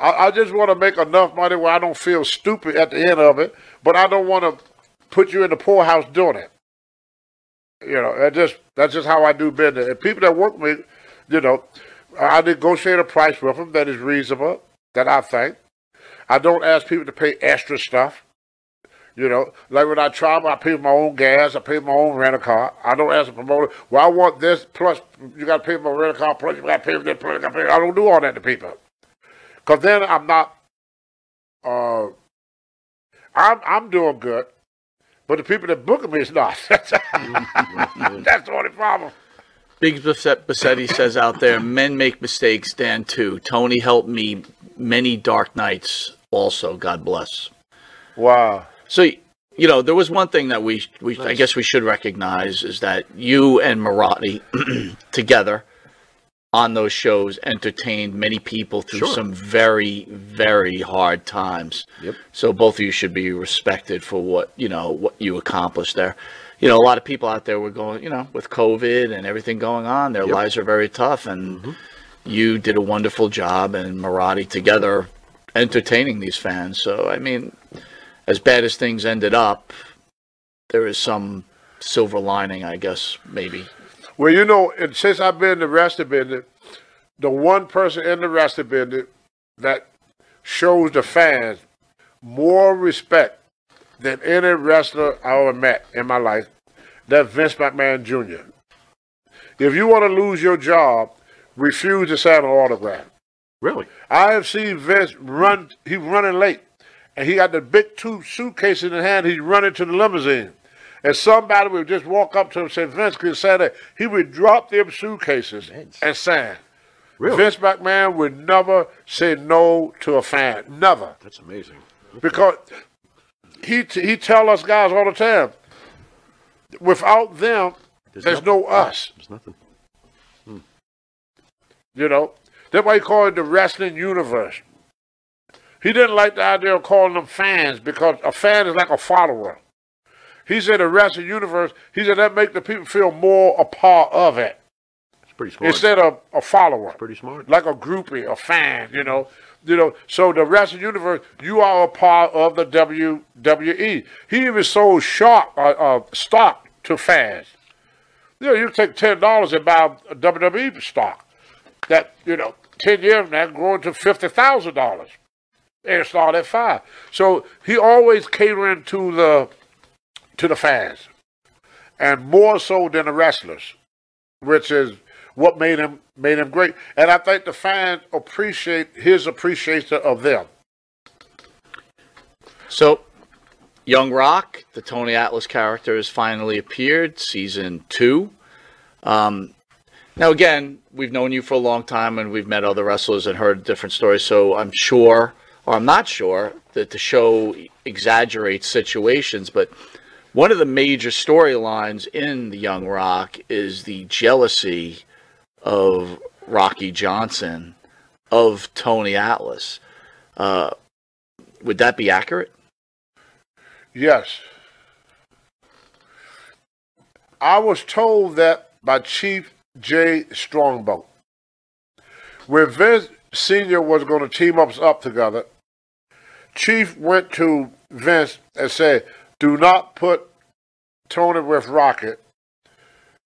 I I just want to make enough money where I don't feel stupid at the end of it, but I don't want to put you in the poorhouse doing it. You know, that just that's just how I do business. And people that work with me, you know, I negotiate a price with them that is reasonable, that I think. I don't ask people to pay extra stuff. You know, like when I travel, I pay my own gas, I pay my own rental car. I don't ask a promoter, well, I want this, plus you got to pay my rental car, plus you got to pay for this, plus you got to pay. I don't do all that to people. Because then I'm not, uh, I'm, I'm doing good, but the people that book me is not. That's the only problem. Big Basset- Bassetti says out there, men make mistakes, Dan too. Tony helped me many dark nights also, God bless. Wow. So, you know, there was one thing that we, we I guess we should recognize is that you and Mirade together on those shows entertained many people through Sure. some very, very hard times. Yep. So both of you should be respected for what, you know, what you accomplished there. You know, a lot of people out there were going, you know, with COVID and everything going on, their Yep. lives are very tough. And mm-hmm. you did a wonderful job and Mirade together entertaining these fans. So, I mean, as bad as things ended up, there is some silver lining, I guess, maybe. Well, you know, and since I've been in the wrestling business, the one person in the wrestling business that shows the fans more respect than any wrestler I ever met in my life, that's Vince McMahon Jr. If you want to lose your job, refuse to sign an autograph. Really? I have seen Vince run, he's running late, and he got the big two suitcases in his hand, he's running to the limousine. And somebody would just walk up to him and say, Vince, could you sign that? He would drop them suitcases and sign. Really? Vince McMahon would never say no to a fan. Never. That's amazing. Because he he tell us guys all the time, without them, there's, no us. There's nothing. Hmm. You know, That's why he called it the wrestling universe. He didn't like the idea of calling them fans because a fan is like a follower. He said the wrestling universe, he said that make the people feel more a part of it. It's pretty smart. Instead of a follower. pretty smart. Like a groupie, a fan, you know. You know, so the wrestling universe, you are a part of the WWE. He even sold shark, uh, uh, stock to fans. You know, you take ten dollars and buy a WWE stock. That you know, ten years from now, growing to fifty thousand dollars. And it started at five. So he always catering to the to the fans, and more so than the wrestlers, which is what made him made him great. And I think the fans appreciate his appreciation of them. So, Young Rock, the Tony Atlas character, has finally appeared, season two. Um, now, again, we've known you for a long time and we've met other wrestlers and heard different stories, so I'm sure, or I'm not sure, that the show exaggerates situations, but one of the major storylines in the Young Rock is the jealousy of Rocky Johnson of Tony Atlas. Uh, would that be accurate? Yes. I was told that by Chief Jay Strongbow. When Vince Sr. was going to team us up together, Chief went to Vince and said, do not put Tony with Rocket.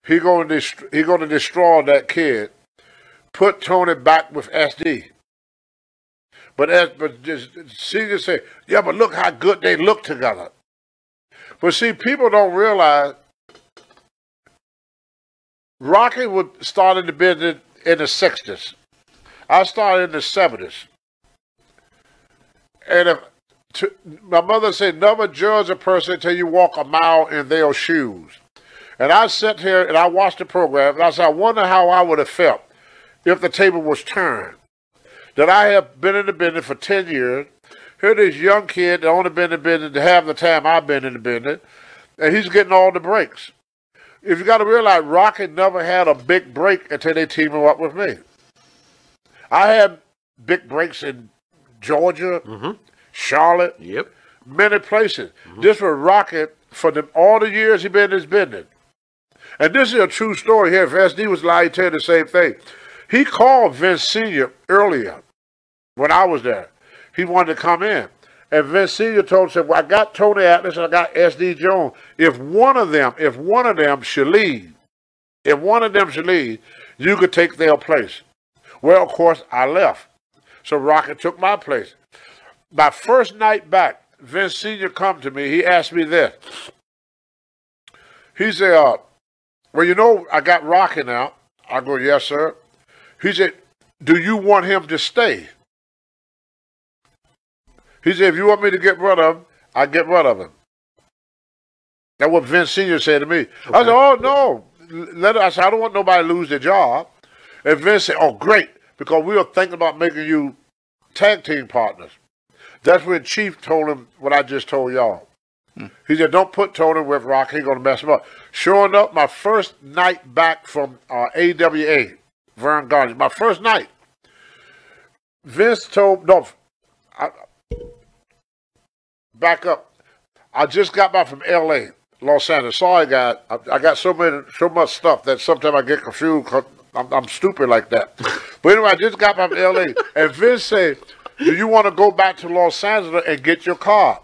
He going to dest- he to destroy that kid. Put Tony back with SD. But as but just Senior said, yeah, but look how good they look together. But see, people don't realize Rocky would start in the business in the sixties. I started in the seventies. And if to, my mother said, never judge a person until you walk a mile in their shoes. And I sat here and I watched the program and I said, I wonder how I would have felt if the table was turned. That I have been in the business for 10 years. Here this young kid that only been in the business half the time I've been in the business. And he's getting all the breaks. If you got to realize, Rocky never had a big break until they teamed him up with me. I had big breaks in Georgia, mm-hmm. Charlotte, yep, many places. This was Rocket for the, all the years he been in this business. And this is a true story here. If SD was lying, he'd tell you the same thing. He called Vince Sr. earlier when I was there. He wanted to come in. And Vince Sr. told him, said, well, I got Tony Atlas and I got SD Jones. If one of them, if one of them should leave, if one of them should leave, you could take their place. Well, of course, I left. So Rocket took my place. My first night back, Vince Sr. come to me. He asked me this. He said, uh, well, you know, I got Rocket now. I go, yes, sir. He said, do you want him to stay? He said, if you want me to get rid of him, I get rid of him. That's what Vince Sr. said to me. I said, oh, no. Let I said, I don't want nobody to lose their job. And Vince said, oh, great, because we were thinking about making you tag team partners. That's when Chief told him what I just told y'all. He said, don't put Tony with Rock. He's going to mess him up. Sure enough, my first night back from uh, AWA, Verne Gagne, my first night, Vince told, no, I, back up. I just got back from LA, Los Angeles. Sorry, guys. I, I got so many, so much stuff that sometimes I get confused 'cause I'm, I'm stupid like that. but anyway, I just got back from LA, and Vince said, "Do you want to go back to Los Angeles and get your car?"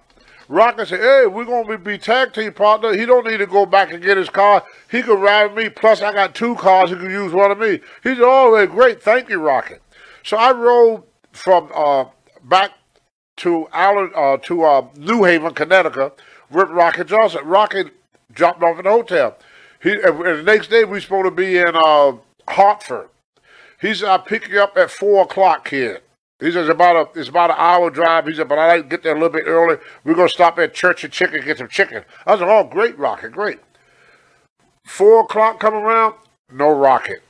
Rocket said, "Hey, we're gonna be, tag team partner. He don't need to go back and get his car. He can ride with me. Plus, I got two cars. He can use one of me." He said, "Oh, great. Thank you, Rocket." So I rode from uh, back to Allen, uh, to uh, New Haven, Connecticut, with Rocket Johnson. Rocket dropped off at the hotel. He and the next day we supposed to be in uh, Hartford. He said, "I'll pick you up at four o'clock, kid." He says about a it's about an hour drive. He said, "But I like to get there a little bit early. We're gonna stop at Church and Chicken get some chicken." I said, "Oh, great, Rocket, great." Four o'clock come around, no rocket.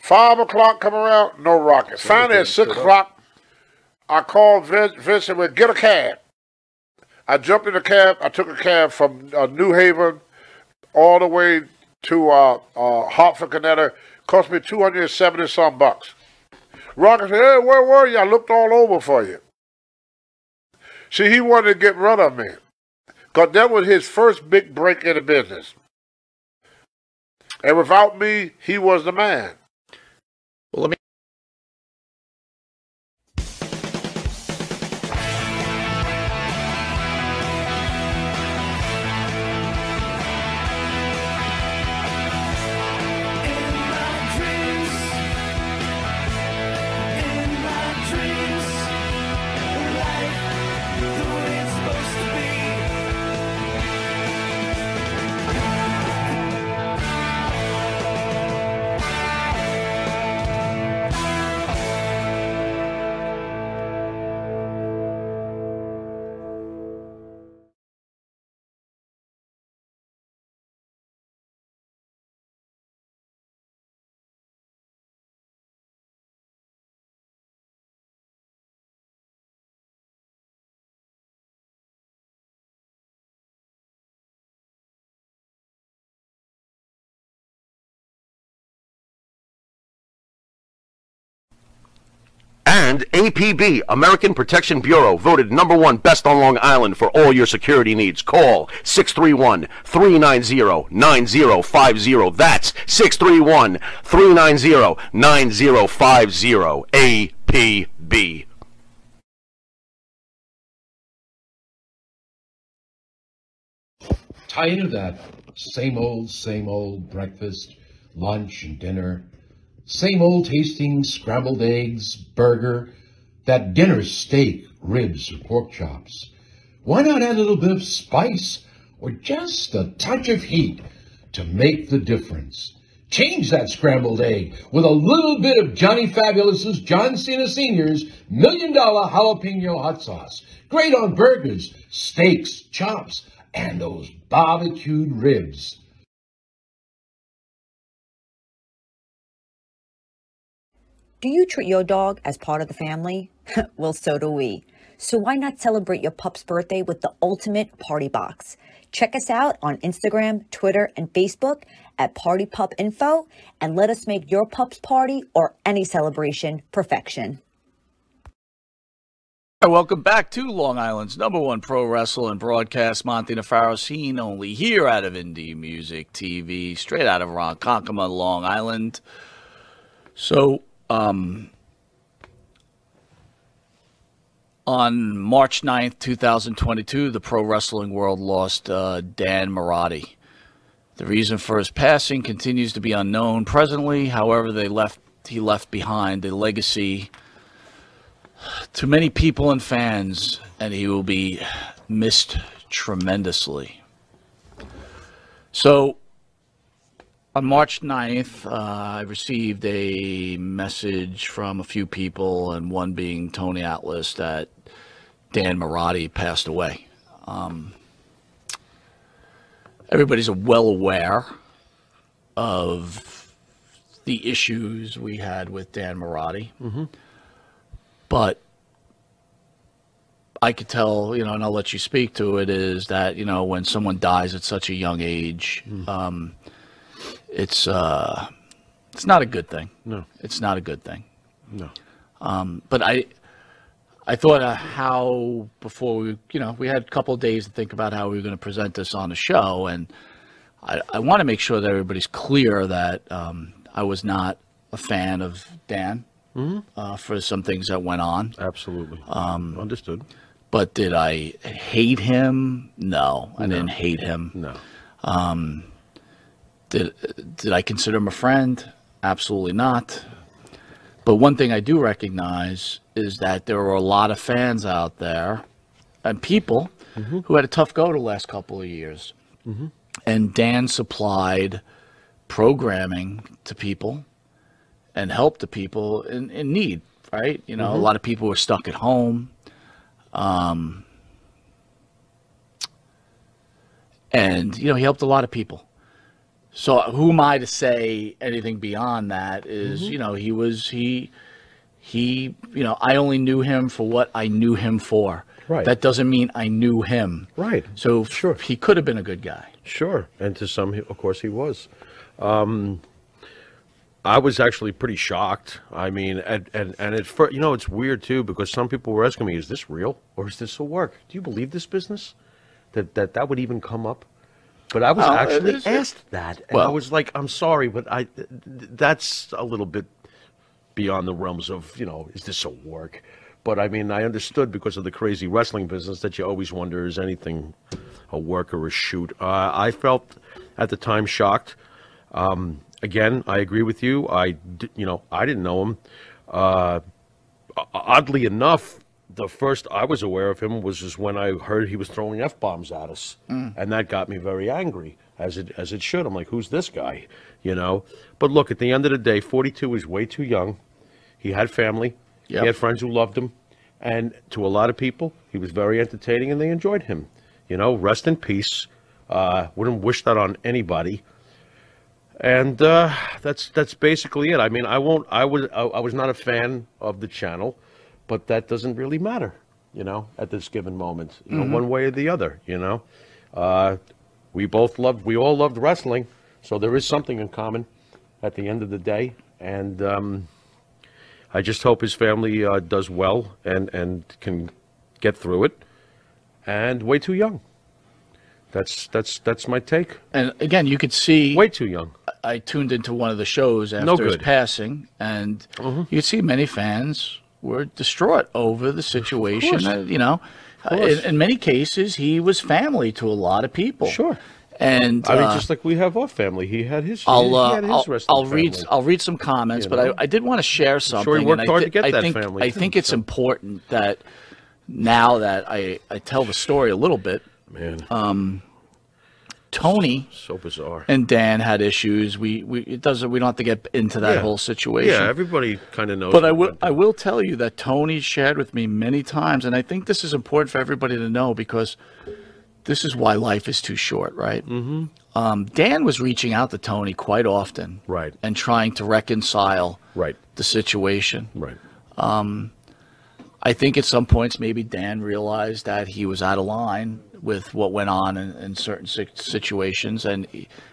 Five o'clock come around, no rocket. Finally, at six o'clock, I called Vince, Vince and went, get a cab. I jumped in the cab. I took a cab from uh, New Haven all the way to uh, uh, Hartford, Connecticut. Cost me 270 some bucks. Rocky said, Hey, where were you? I looked all over for you. See, he wanted to get rid of me. Because that was his first big break in the business. And without me, he was the man. And APB, American Protection Bureau, voted number one best on Long Island for all your security needs. Call 631 390 9050. That's 631 390 9050. APB. Tired of that same old, same old breakfast, lunch, and dinner? Same old tasting scrambled eggs, burger, that dinner steak, ribs, or pork chops. Why not add a little bit of spice or just a touch of heat to make the difference? Change that scrambled egg with a little bit of Johnny Fabulous's John Cena Sr.'s Million Dollar Jalapeno Hot Sauce. Great on burgers, steaks, chops, and those barbecued ribs. Do you treat your dog as part of the family? well, so do we. So why not celebrate your pup's birthday with the ultimate party box? Check us out on Instagram, Twitter, and Facebook at Party Pup Info and let us make your pup's party or any celebration perfection. Welcome back to Long Island's number one pro wrestling and broadcast, Monty Nefaro, seen only here out of Indie Music TV, straight out of Ronkonkoma, Long Island. So, um, on March 9th, 2022, the pro wrestling world lost uh, Dan Mirade. The reason for his passing continues to be unknown presently. However, they left he left behind a legacy to many people and fans, and he will be missed tremendously. So, on March 9th, uh, I received a message from a few people, and one being Tony Atlas, that Dan Mirade passed away. Um, everybody's well aware of the issues we had with Dan Mirade. Mm-hmm. But I could tell, you know, and I'll let you speak to it, is that, you know, when someone dies at such a young age, um, it's uh, it's not a good thing. No. It's not a good thing. No. Um, but I I thought uh, how before we you know we had a couple of days to think about how we were going to present this on the show, and I, I want to make sure that everybody's clear that um, I was not a fan of Dan Mhm. uh, for some things that went on. Absolutely. Um, Understood. But did I hate him? No, I No. didn't hate him. No. Um, did did I consider him a friend? Absolutely not. But one thing I do recognize is that there were a lot of fans out there and people Mhm. who had a tough go the last couple of years. Mm-hmm. And Dan supplied programming to people and help to people in, in need, right? You know, a Mhm. lot of people were stuck at home. Um, and, you know, he helped a lot of people. So who am I to say anything beyond that is, Mhm. you know, he was, he, he, you know, I only knew him for what I knew him for. Right. That doesn't mean I knew him. Right. So sure. he could have been a good guy. Sure, and to some, of course, he was. Um, I was actually pretty shocked. I mean, and and and it's you know it's weird too because some people were asking me, "Is this real or is this a work? Do you believe this business? That that that would even come up?" But I was Well, actually it asked that, and I was like, "I'm sorry, but I th- th- that's a little bit beyond the realms of you know, is this a work?" But I mean, I understood because of the crazy wrestling business that you always wonder is anything a work or a shoot. Uh, I felt at the time shocked. Um, again, I agree with you. I, d- you know, I didn't know him. Uh, oddly enough, the first I was aware of him was just when I heard he was throwing f bombs at us, Mm. and that got me very angry, as it as it should. I'm like, who's this guy? You know. But look, at the end of the day, 42 is way too young. He had family. Yep. He had friends who loved him, and to a lot of people, he was very entertaining, and they enjoyed him. You know, rest in peace. Uh, wouldn't wish that on anybody. And uh, that's that's basically it. I mean, I won't. I was I, I was not a fan of the channel, but that doesn't really matter. You know, at this given moment, you Mhm. know, one way or the other. You know, uh, we both loved. We all loved wrestling, so there is something in common. At the end of the day, and um, I just hope his family uh, does well and and can get through it. And way too young. That's that's that's my take. And again, you could see way too young. I tuned into one of the shows after No his passing, and you could see many fans were distraught over the situation. Uh, you know, in, in many cases, he was family to a lot of people. Sure. And I mean, uh, just like we have our family, he had his. I'll uh, had his I'll, I'll read. I'll read some comments, You but? I, I did want to share something. sure he worked hard thi- to get I that think, family, I too, think it's important that now that I, I tell the story a little bit, man. Um, Tony so bizarre. and Dan had issues. We we it doesn't we don't have to get into that Yeah. whole situation. Yeah, everybody kind of knows. But I will I will tell you that Tony shared with me many times, and I think this is important for everybody to know because this is why life is too short, right? Mm-hmm. Um, Dan was reaching out to Tony quite often, right, and trying to reconcile, right, the situation, right. Um, I think at some points maybe Dan realized that he was out of line with what went on in, in certain situations, and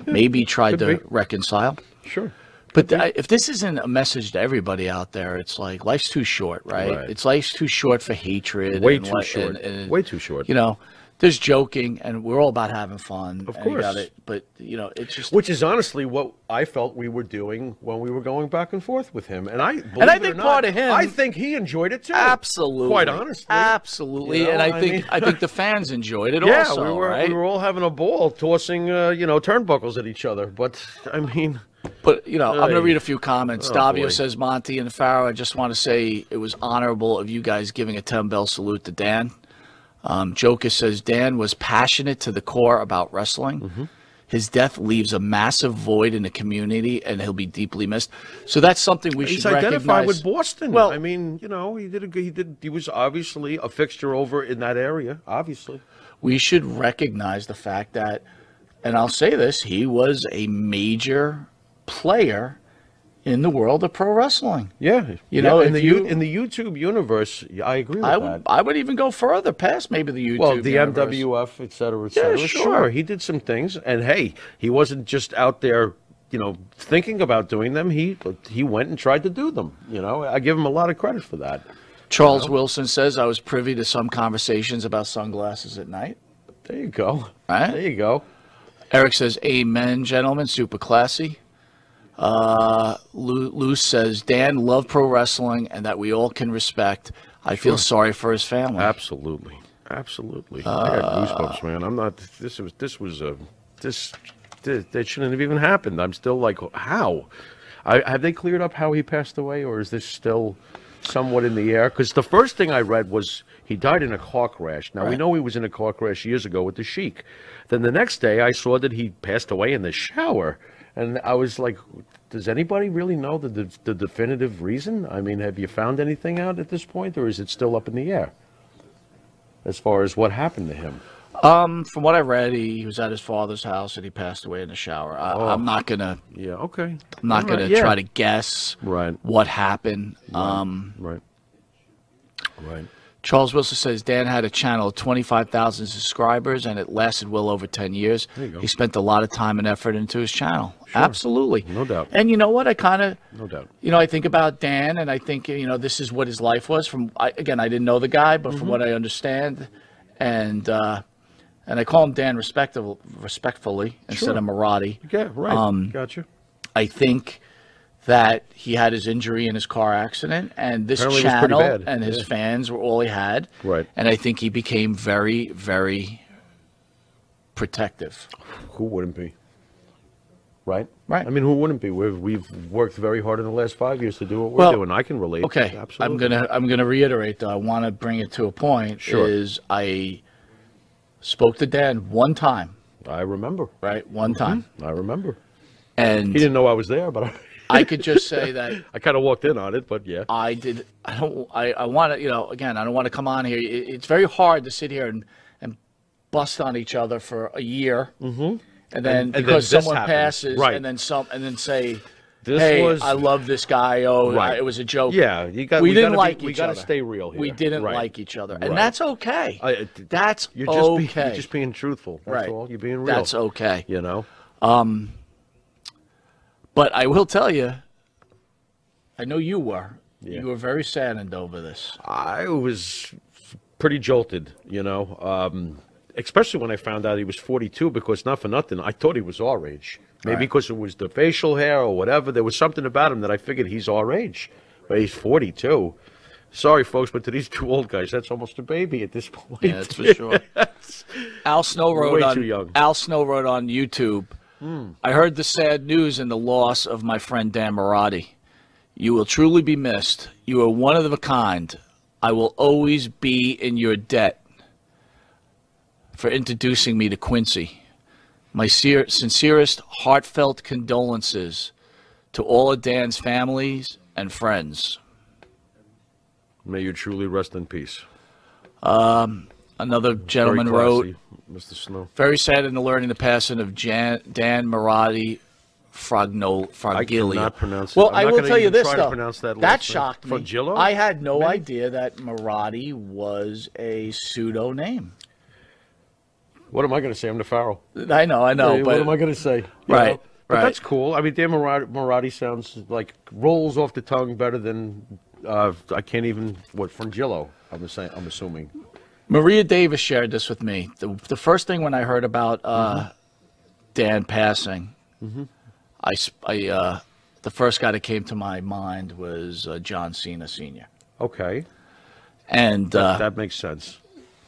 maybe tried could to be. reconcile. Sure. But th- if this isn't a message to everybody out there, it's like life's too short, right? Right. It's life's too short for hatred. Way and too what- short. and- and, Way too short. You know, there's joking, and we're all about having fun. Of course. it, but you know, it's just Which is honestly what I felt we were doing when we were going back and forth with him, and I And I think not, part of him- I think he enjoyed it too. Absolutely. quite honestly, absolutely, You know, and I I think mean- I think the fans enjoyed it also. yeah, also. we were right? we were all having a ball, tossing uh, you know turnbuckles at each other. But I mean, But you know, I'm going to read a few comments. Oh, Davio boy. says, "Monty and Pharaoh, I just want to say it was honorable of you guys giving a ten bell salute to Dan." Um, Joker says Dan was passionate to the core about wrestling. Mm-hmm. His death leaves a massive void in the community, and he'll be deeply missed. So that's something we he's should identified recognize. with Boston. Well- I mean, you know, he did a. He did. He was obviously a fixture over in that area. Obviously, we should recognize the fact that, and I'll say this, he was a major player in the world of pro wrestling. Yeah, You Yeah, know, in the you- in the YouTube universe, I agree with I that. would, I would even go further past maybe the YouTube. well, the universe. MWF, et cetera, et cetera. Yeah, cetera. sure. he did some things, and hey, he wasn't just out there, you know, thinking about doing them. He he went and tried to do them. You know, I give him a lot of credit for that. Charles Wilson says I was privy to some conversations about sunglasses at night. There you go. Right? There you go. Eric says, "Amen, gentlemen. Super classy." Uh, Lou, Lou says, "Dan loved pro wrestling, and that we all can respect. I feel sorry for his family." Absolutely, absolutely. I Uh, got goosebumps, man. I'm not. This was this was a this, this that shouldn't have even happened. I'm still like, how? I, have they cleared up how he passed away, or is this still somewhat in the air? Because the first thing I read was he died in a car crash. Now we know he was in a car crash years ago with the Sheik. Then the next day I saw that he passed away in the shower, and I was like. Does anybody really know the, the the definitive reason? I mean, have you found anything out at this point, or is it still up in the air? as far as what happened to him. Um, from what I read, he, he was at his father's house and he passed away in the shower. I, Oh. I'm not gonna. Yeah. Okay. I'm not All gonna yeah. try to guess Right. what happened. Um, right. Right. Charles Wilson says Dan had a channel of 25,000 subscribers and it lasted well over 10 years. There you go. He spent a lot of time and effort into his channel. Absolutely. No doubt. And you know what? I kind of, No doubt. you know, I think about Dan and I think, you know, this is what his life was from, I, again, I didn't know the guy, but from Mhm. what I understand. And, uh, and I call him Dan respectful, respectfully instead Sure. of Mirade. Yeah, right. Um, gotcha. I think that he had his injury in his car accident, and this Apparently it was pretty channel and his yeah. fans were all he had. Right. And I think he became very, very protective. Who wouldn't be? Right? Right. I mean, who wouldn't be? We've, we've worked very hard in the last five years to do what we're Well, doing. I can relate. Okay, Absolutely. I'm gonna I'm gonna reiterate though. I want to bring it to a point. Sure. Is I spoke to Dan one time. I remember. Right, one mm-hmm. time. I remember. And he didn't know I was there, but I, I could just say that I kind of walked in on it. But yeah, I did. I don't. I, I want to. You know, again, I don't want to come on here. It, it's very hard to sit here and and bust on each other for a year, mm-hmm. and then And- and then because this someone happens. passes, Right. and then some, and then say, This "Hey, was- I love this guy." Oh, Right. It was a joke. Yeah, you got- We, we didn't gotta be- like we each gotta other. stay real here. We didn't Right. like each other, and Right. that's okay. I- that's you're just okay. being, you're just being truthful. That's Right. all. You're being real. That's okay. You know. Um, but I will tell you, I know you were. Yeah. You were very saddened over this. I was pretty jolted, you know, um, especially when I found out he was 42 because not for nothing, I thought he was our age. Maybe Right. because it was the facial hair or whatever. There was something about him that I figured he's our age. But he's 42. Sorry, folks, but to these two old guys, that's almost a baby at this point. Yeah, that's for sure. Al Snow wrote on. Al Snow wrote on YouTube. Hmm. I heard the sad news and the loss of my friend Dan Mirade. You will truly be missed. You are one of a kind. I will always be in your debt for introducing me to Quincy. My sincerest, heartfelt condolences to all of Dan's families and friends. May you truly rest in peace. Um, another gentleman wrote, Mr. Snow. Very sad in the learning the passing of Jan, Dan Mirade Fragno, Fragilio. cannot pronounce it. Well, I'm I will tell you this though. pronounce that that name. shocked me. Fragillo? I had no Maybe? idea that Mirade was a pseudo name. What am I going to say? I'm the Pharaoh. I know, I know, Hey, but what am I going to say? Right, know? But right. that's cool. I mean, Dan Mirade sounds like rolls off the tongue better than uh, I can't even what Frangillo. I'm saying. I'm assuming. Maria Davis shared this with me. The, the first thing when I heard about uh, Mm-hmm. Dan passing, Mhm. I, I, uh, the first guy that came to my mind was uh, John Cena Sr. Okay. And That- uh, that makes sense.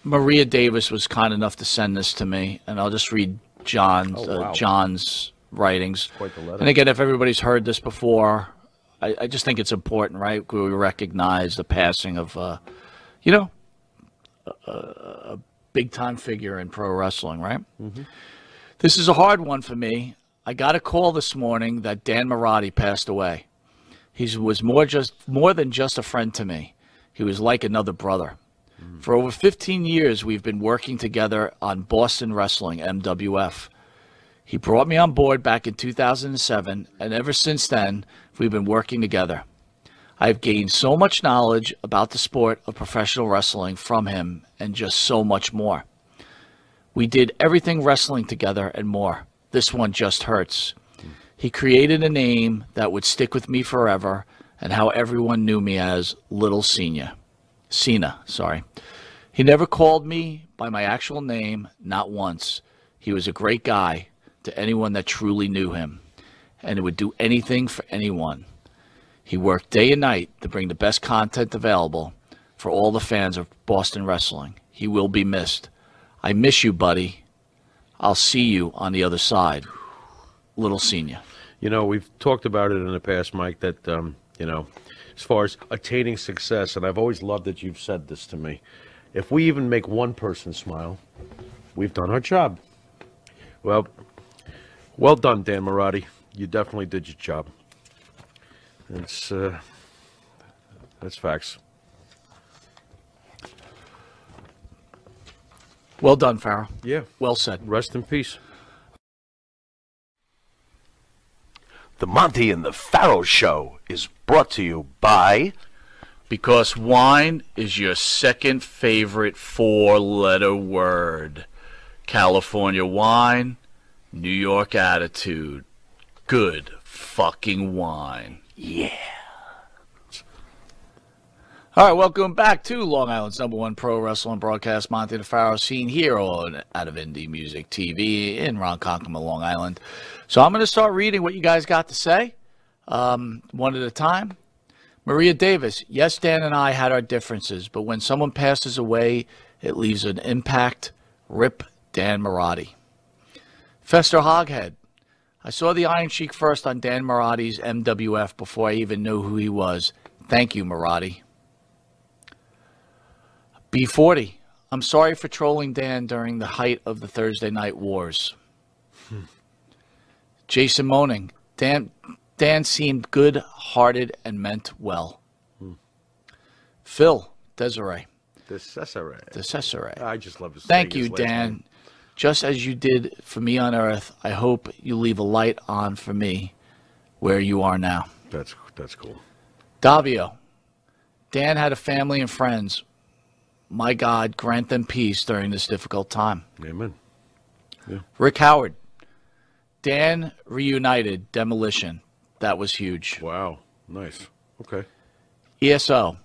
Maria Davis was kind enough to send this to me, and I'll just read John's Oh, wow. uh, John's writings. Quite the letter. And again, if everybody's heard this before, I, I just think it's important, right? We recognize the passing of, uh, you know, a, a big time figure in pro wrestling, right? Mhm. This is a hard one for me. I got a call this morning that Dan Mirade passed away. He was more just more than just a friend to me. He was like another brother. For over 15 years, we've been working together on Boston Wrestling, MWF. He brought me on board back in 2007, and ever since then, we've been working together. I've gained so much knowledge about the sport of professional wrestling from him, and just so much more. We did everything wrestling together and more. This one just hurts. He created a name that would stick with me forever, and how everyone knew me as Little Senior. Cena, sorry. He never called me by my actual name, not once. He was a great guy to anyone that truly knew him, and would do anything for anyone. He worked day and night to bring the best content available for all the fans of Boston wrestling. He will be missed. I miss you, buddy. I'll see you on the other side. Little Senior. You know, we've talked about it in the past, Mike. That um, you know, as far as attaining success, and I've always loved that you've said this to me. If we even make one person smile, we've done our job. Well, well done, Dan Mirade. You definitely did your job. It's uh, that's facts. Well done, Pharaoh. Yeah. Well said. Rest in peace. The Monty and the Pharaoh Show is brought to you by Because wine is your second favorite four letter word. California wine, New York attitude. Good fucking wine. Yeah. All right, welcome back to Long Island's number one pro wrestling broadcast, Monty DeFaro, seen here on out of Indie Music TV in Ronkonkoma, Long Island. So I'm going to start reading what you guys got to say, um, one at a time. Maria Davis, yes, Dan and I had our differences, but when someone passes away, it leaves an impact. Rip Dan Mirade. Fester Hoghead, I saw the Iron Sheik first on Dan Mirade's MWF before I even knew who he was. Thank you, Mirade. B40, I'm sorry for trolling Dan during the height of the Thursday Night Wars. Hmm. Jason Moaning, Dan, Dan seemed good hearted and meant well. Hmm. Phil Desiree. The Cesare. The Cesare. I just love to Thank you, Dan. name. Just as you did for me on Earth, I hope you leave a light on for me where you are now. That's that's cool. Davio. Dan had a family and friends. My God, grant them peace during this difficult time. Amen. Yeah. Rick Howard. Dan reunited Demolition. That was huge. Wow. Nice. Okay. ESO.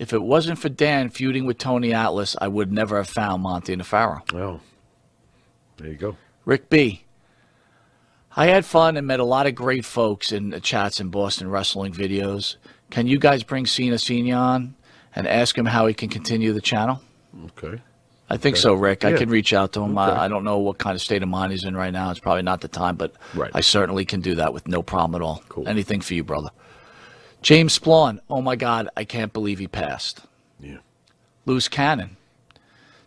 If it wasn't for Dan feuding with Tony Atlas, I would never have found Monty Nefaro. Well, there you go. Rick B. I had fun and met a lot of great folks in the chats in Boston wrestling videos. Can you guys bring Cena Senior on and ask him how he can continue the channel? Okay. I think Okay. so, Rick. I can reach out to him. Okay. I, I don't know what kind of state of mind he's in right now. It's probably not the time, but Right. I certainly can do that with no problem at all. Cool. Anything for you, brother. James Splawn. Oh my God, I can't believe he passed. Yeah. Loose Cannon.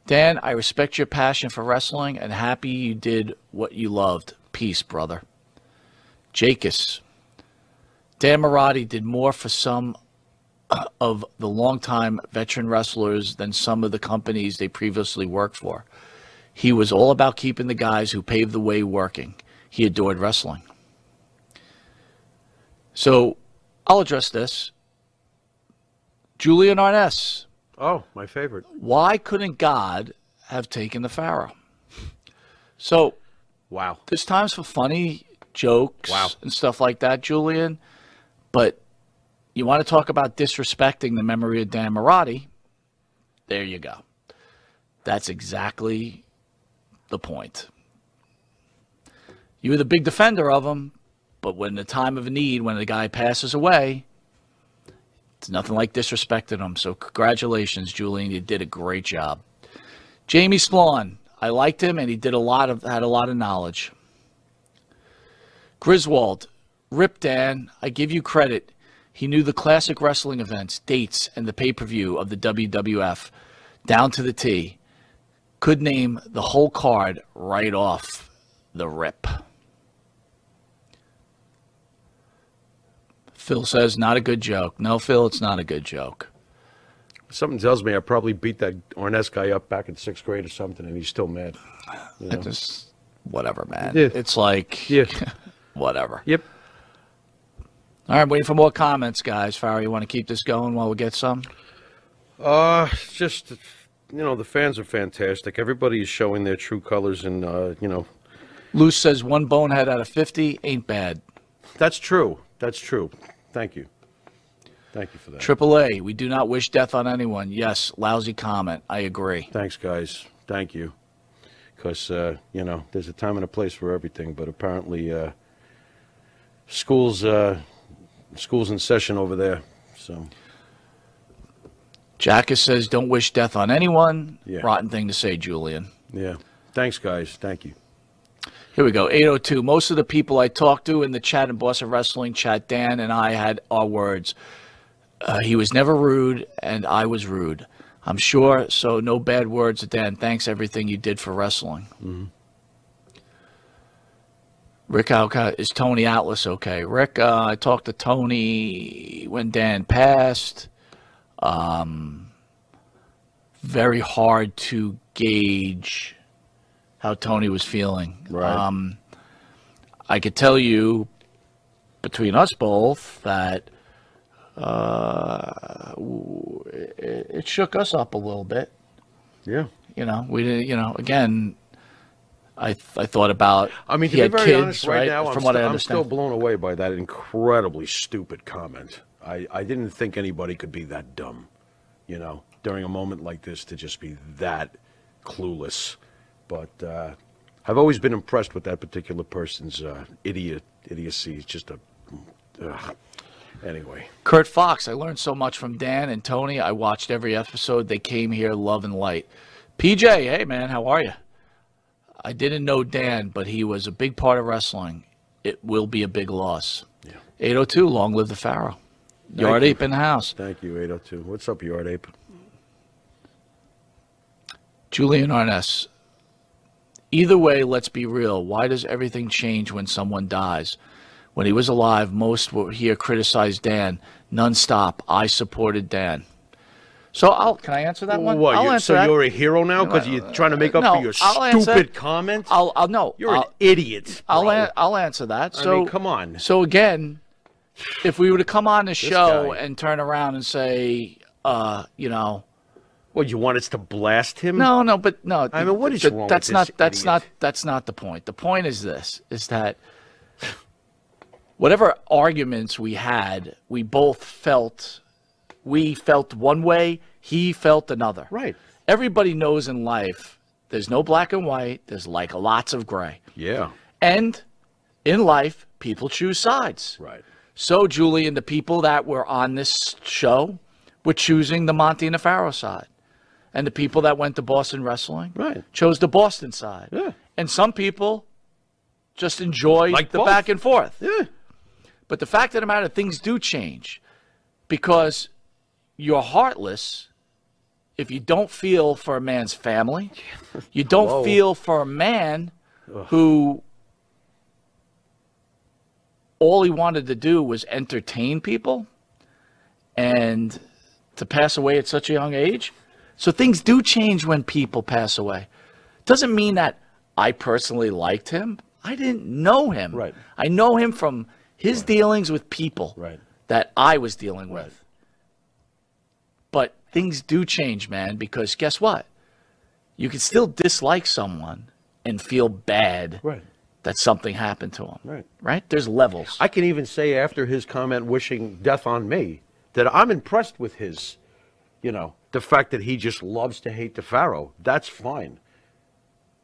Dan, I respect your passion for wrestling and happy you did what you loved. Peace, brother. Jacus. Dan Mirade did more for some of the longtime veteran wrestlers than some of the companies they previously worked for. He was all about keeping the guys who paved the way working. He adored wrestling. So I'll address this. Julian Arness. Oh, my favorite. Why couldn't God have taken the Pharaoh? So, wow. There's times for funny jokes Wow. and stuff like that, Julian. But you want to talk about disrespecting the memory of Dan Mirade? There you go. That's exactly the point. You were the big defender of him, but when the time of need, when the guy passes away, it's nothing like disrespecting him. So congratulations, Julian. You did a great job. Jamie Splawn, I liked him, and he did a lot of had a lot of knowledge. Griswold, Rip Dan, I give you credit. He knew the classic wrestling events, dates, and the pay per view of the WWF down to the T. Could name the whole card right off the rip. Phil says, not a good joke. No, Phil, it's not a good joke. Something tells me I probably beat that Ornes guy up back in sixth grade or something, and he's still mad. You I know? just, whatever, man. Yeah. It's like, Yeah. whatever. Yep. All right, waiting for more comments, guys. Pharaoh, you want to keep this going while we get some? Uh, just you know the fans are fantastic. Everybody is showing their true colors, and uh, you know Luce says one bonehead out of 50 ain't bad. that's true. That's true. Thank you. Thank you for that. Triple A, we do not wish death on anyone. Yes, lousy comment. I agree. Thanks, guys. Thank you. Because uh, you know there's a time and a place for everything, but apparently uh, schools uh, schools in session over there. So Jackus says, don't wish death on anyone. Yeah. Rotten thing to say, Julian. yeah. Thanks, guys. Thank you. Here we go. 802. Most of the people I talked to in the chat in Boston Wrestling chat, Dan and I had our words. Uh, he was never rude, and I was rude. I'm sure, so no bad words, to Dan. Thanks everything you did for wrestling. Mhm. Rick, how is Tony Atlas okay? Rick, uh, I talked to Tony when Dan passed. Um, very hard to gauge how Tony was feeling. Right. Um, I could tell you between us both that uh, it shook us up a little bit. Yeah. You know, we didn't. You know, again, I th- I thought about. I mean, to he be had very kids, honest, right, now, From I'm, what sti- I I'm still blown away by that incredibly stupid comment. I, I didn't think anybody could be that dumb, you know, during a moment like this to just be that clueless. But uh, I've always been impressed with that particular person's uh, idiot idiocy. It's just a. ugh. Anyway, Kurt Fox. I learned so much from Dan and Tony. I watched every episode. They came here, love and light. PJ, hey man, how are you? I didn't know Dan, but he was a big part of wrestling. It will be a big loss. Yeah. 802, long live the Pharaoh. Yard. Ape in the house. Thank you, 802. What's up, Yard Ape? Julian Arness. Either way, let's be real. Why does everything change when someone dies? When he was alive, most were here criticized Dan. None stop. I supported Dan. So I'll can I answer that one? What, I'll you- answer so that. you're a hero now because you're trying to make up No, for your I'll stupid comments? I'll, I'll no. You're an I'll- idiot. I'll bro. an- I'll answer that. I So mean, come on. So again, if we were to come on the show guy. and turn around and say, uh, you know, What you want us to blast him? no, no, but no. I mean, what is th- wrong with That's this not. That's idiot? not. That's not the point. The point is this: is that whatever arguments we had, we both felt. We felt one way. He felt another. Right. Everybody knows in life there's no black and white. There's like lots of gray. Yeah. And in life, people choose sides. Right. So, Julie, and the people that were on this show were choosing the Monty and the Pharaoh side. And the people that went to Boston Wrestling Right. chose the Boston side. Yeah. And some people just enjoy Like the both. back and forth. Yeah. But the fact of the matter, things do change because you're heartless if you don't feel for a man's family. You don't feel for a man who all he wanted to do was entertain people and to pass away at such a young age. So things do change when people pass away. Doesn't mean that I personally liked him. I didn't know him. Right. I know him from his dealings with people Right. that I was dealing with. But things do change, man, because guess what? You can still dislike someone and feel bad Right. that something happened to him. Right. Right? There's levels. I can even say after his comment wishing death on me that I'm impressed with his, you know, the fact that he just loves to hate the Pharaoh. That's fine.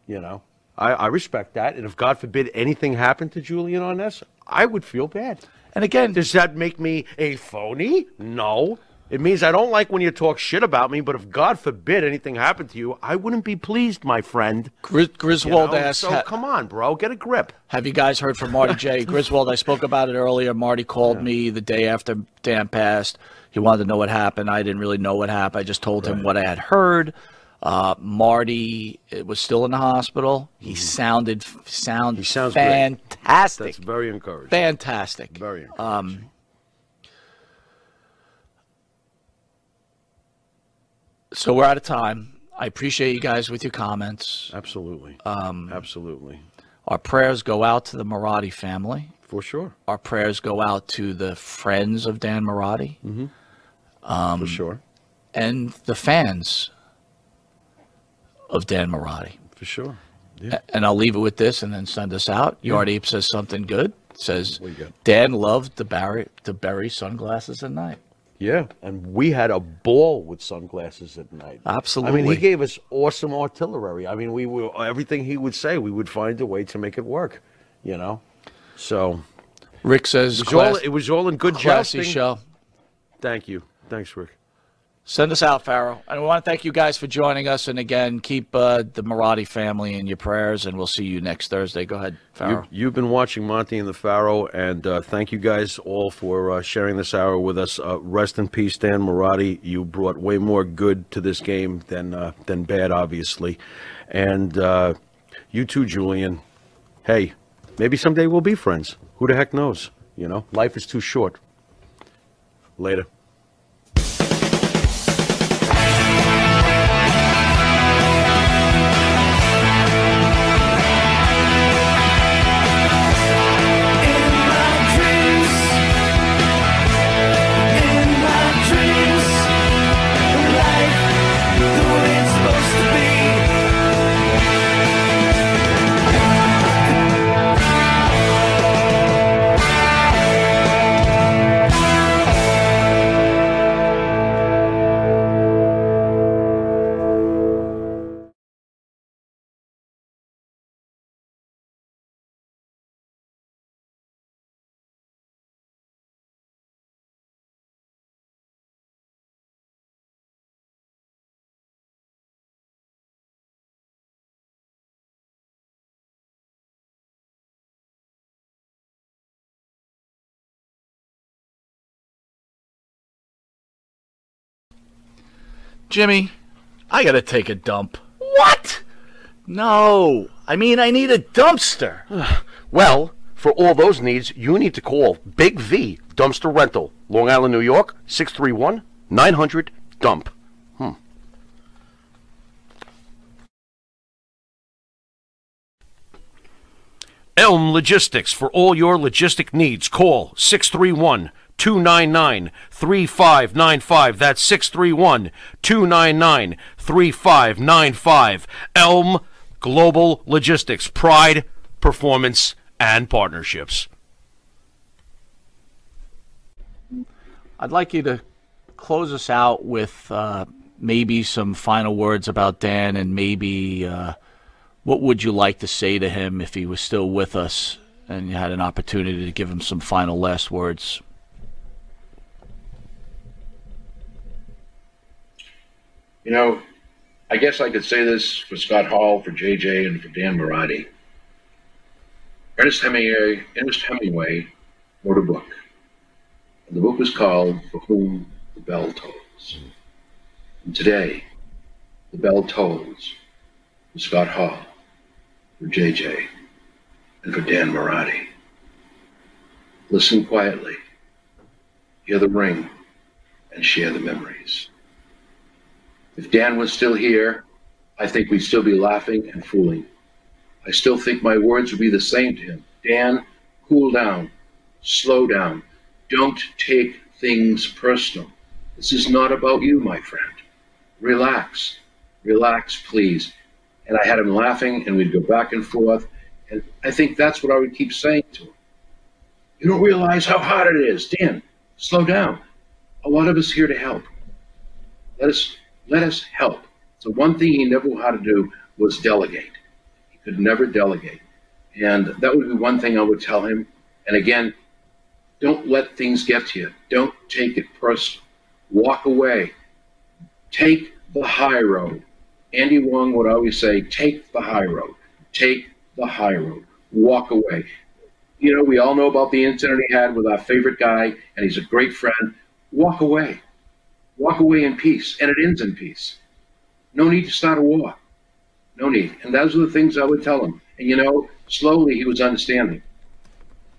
You know, I, I respect that. And if God forbid anything happened to Julian on this, I would feel bad. And again, does that make me a phony? No. It means I don't like when you talk shit about me, but if God forbid anything happened to you, I wouldn't be pleased, my friend. Gris- Griswold You know? asked, So ha- come on, bro, get a grip. Have you guys heard from Marty J? Griswold, I spoke about it earlier. Marty called me the day after Dan passed. He wanted to know what happened. I didn't really know what happened. I just told him what I had heard. Uh, Marty was still in the hospital. He sounded sound He sounds great. fantastic. That's very encouraging. Fantastic. Very encouraging. Um, so we're out of time. I appreciate you guys with your comments. Absolutely. Um, Absolutely. Our prayers go out to the Mirade family. For sure. Our prayers go out to the friends of Dan Mirade. Mm-hmm. Um, For sure. And the fans of Dan Mirade. For sure. A- And I'll leave it with this and then send us out. Yeah. Yard Ape says something good. Says What you got? Dan loved to bury to bury sunglasses at night. Yeah, and we had a ball with sunglasses at night. Absolutely. I mean, he gave us awesome artillery. I mean, we were everything he would say, we would find a way to make it work. You know, so Rick says it was, all, it was all in good classy jousting. show. Thank you, thanks, Rick. Send us out, Pharaoh. And we want to thank you guys for joining us. And again, keep uh, the Mirade family in your prayers, and we'll see you next Thursday. Go ahead, Pharaoh. You, you've been watching Monty and the Pharaoh, and uh, thank you guys all for uh, sharing this hour with us. Uh, rest in peace, Dan Mirade. You brought way more good to this game than uh, than bad, obviously. And uh, you too, Julian. Hey, maybe someday we'll be friends. Who the heck knows? You know, life is too short. Later. Jimmy, I gotta take a dump. What? No, I mean I need a dumpster. Well, for all those needs, you need to call Big V Dumpster Rental, Long Island, New York, 631 900 DUMP. Hmm. Elm Logistics for all your logistic needs. Call 631 299 3595. That's 631 299 3595. Elm Global Logistics. Pride, performance, and partnerships. I'd like you to close us out with uh, maybe some final words about Dan and maybe uh, what would you like to say to him if he was still with us and you had an opportunity to give him some final last words. You know, I guess I could say this for Scott Hall, for JJ, and for Dan Mirade. Ernest Hemingway, Ernest Hemingway wrote a book. And the book was called For Whom the Bell Tolls. And today, the bell tolls for Scott Hall, for JJ, and for Dan Mirade. Listen quietly, hear the ring, and share the memories. If Dan was still here, I think we'd still be laughing and fooling. I still think my words would be the same to him. Dan, cool down, slow down. Don't take things personal. This is not about you, my friend. Relax, relax, please. And I had him laughing, and we'd go back and forth. And I think that's what I would keep saying to him. You don't realize how hard it is. Dan, slow down. A lot of us here to help. Let us let us help. So one thing he never knew how to do was delegate. He could never delegate. And that would be one thing I would tell him. And again, don't let things get to you. Don't take it personal. Walk away. Take the high road. Andy Wong would always say, take the high road. Take the high road. Walk away. You know, we all know about the incident he had with our favorite guy, and he's a great friend. Walk away. Walk away in peace, and it ends in peace. No need to start a war. No need. And those are the things I would tell him. And you know, slowly he was understanding.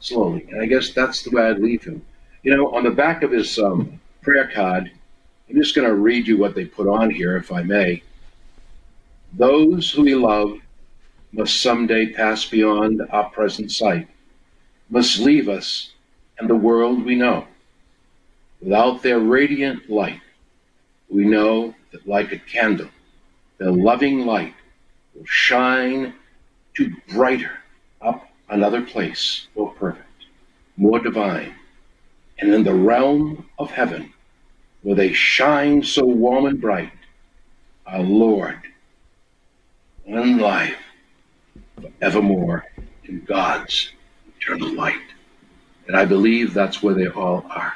Slowly. And I guess that's the way I'd leave him. You know, on the back of his um, prayer card, I'm just going to read you what they put on here, if I may. Those who we love must someday pass beyond our present sight, must leave us and the world we know. Without their radiant light, we know that like a candle, the loving light will shine to brighter up another place more perfect, more divine. And in the realm of heaven, where they shine so warm and bright, our Lord, one life forevermore in God's eternal light. And I believe that's where they all are.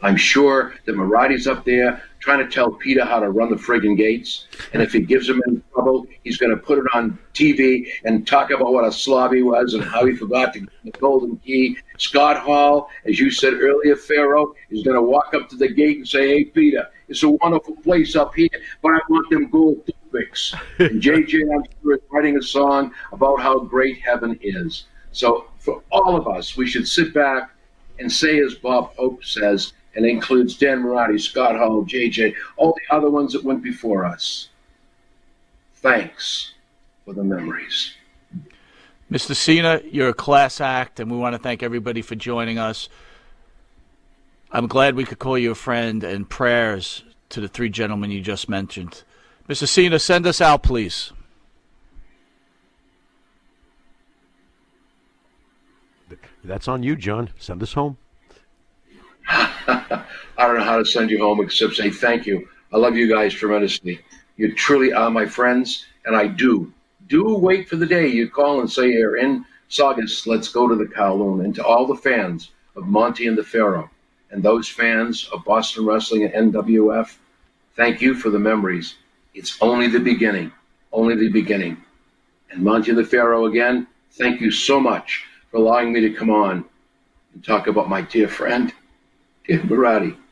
I'm sure that Mirade's up there trying to tell Peter how to run the friggin' gates. And if he gives him any trouble, he's going to put it on TV and talk about what a slob he was and how he forgot to get the golden key. Scott Hall, as you said earlier, Pharaoh, is going to walk up to the gate and say, Hey, Peter, it's a wonderful place up here, but I want them gold toothpicks. and JJ, I'm sure, is writing a song about how great heaven is. So for all of us, we should sit back and say, as Bob Hope says, and includes Dan Mirade, Scott Hall, JJ, all the other ones that went before us. Thanks for the memories. Mr. Cena, you're a class act, and we want to thank everybody for joining us. I'm glad we could call you a friend, and prayers to the three gentlemen you just mentioned. Mr. Cena, send us out, please. That's on you, John. Send us home. I don't know how to send you home except say thank you. I love you guys tremendously. You truly are my friends, and I do. Do wait for the day you call and say you're in Saugus, let's go to the Kowloon. And to all the fans of Monty and the Pharaoh, and those fans of Boston Wrestling and MWF, thank you for the memories. It's only the beginning, only the beginning. And Monty and the Pharaoh, again, thank you so much for allowing me to come on and talk about my dear friend, Dan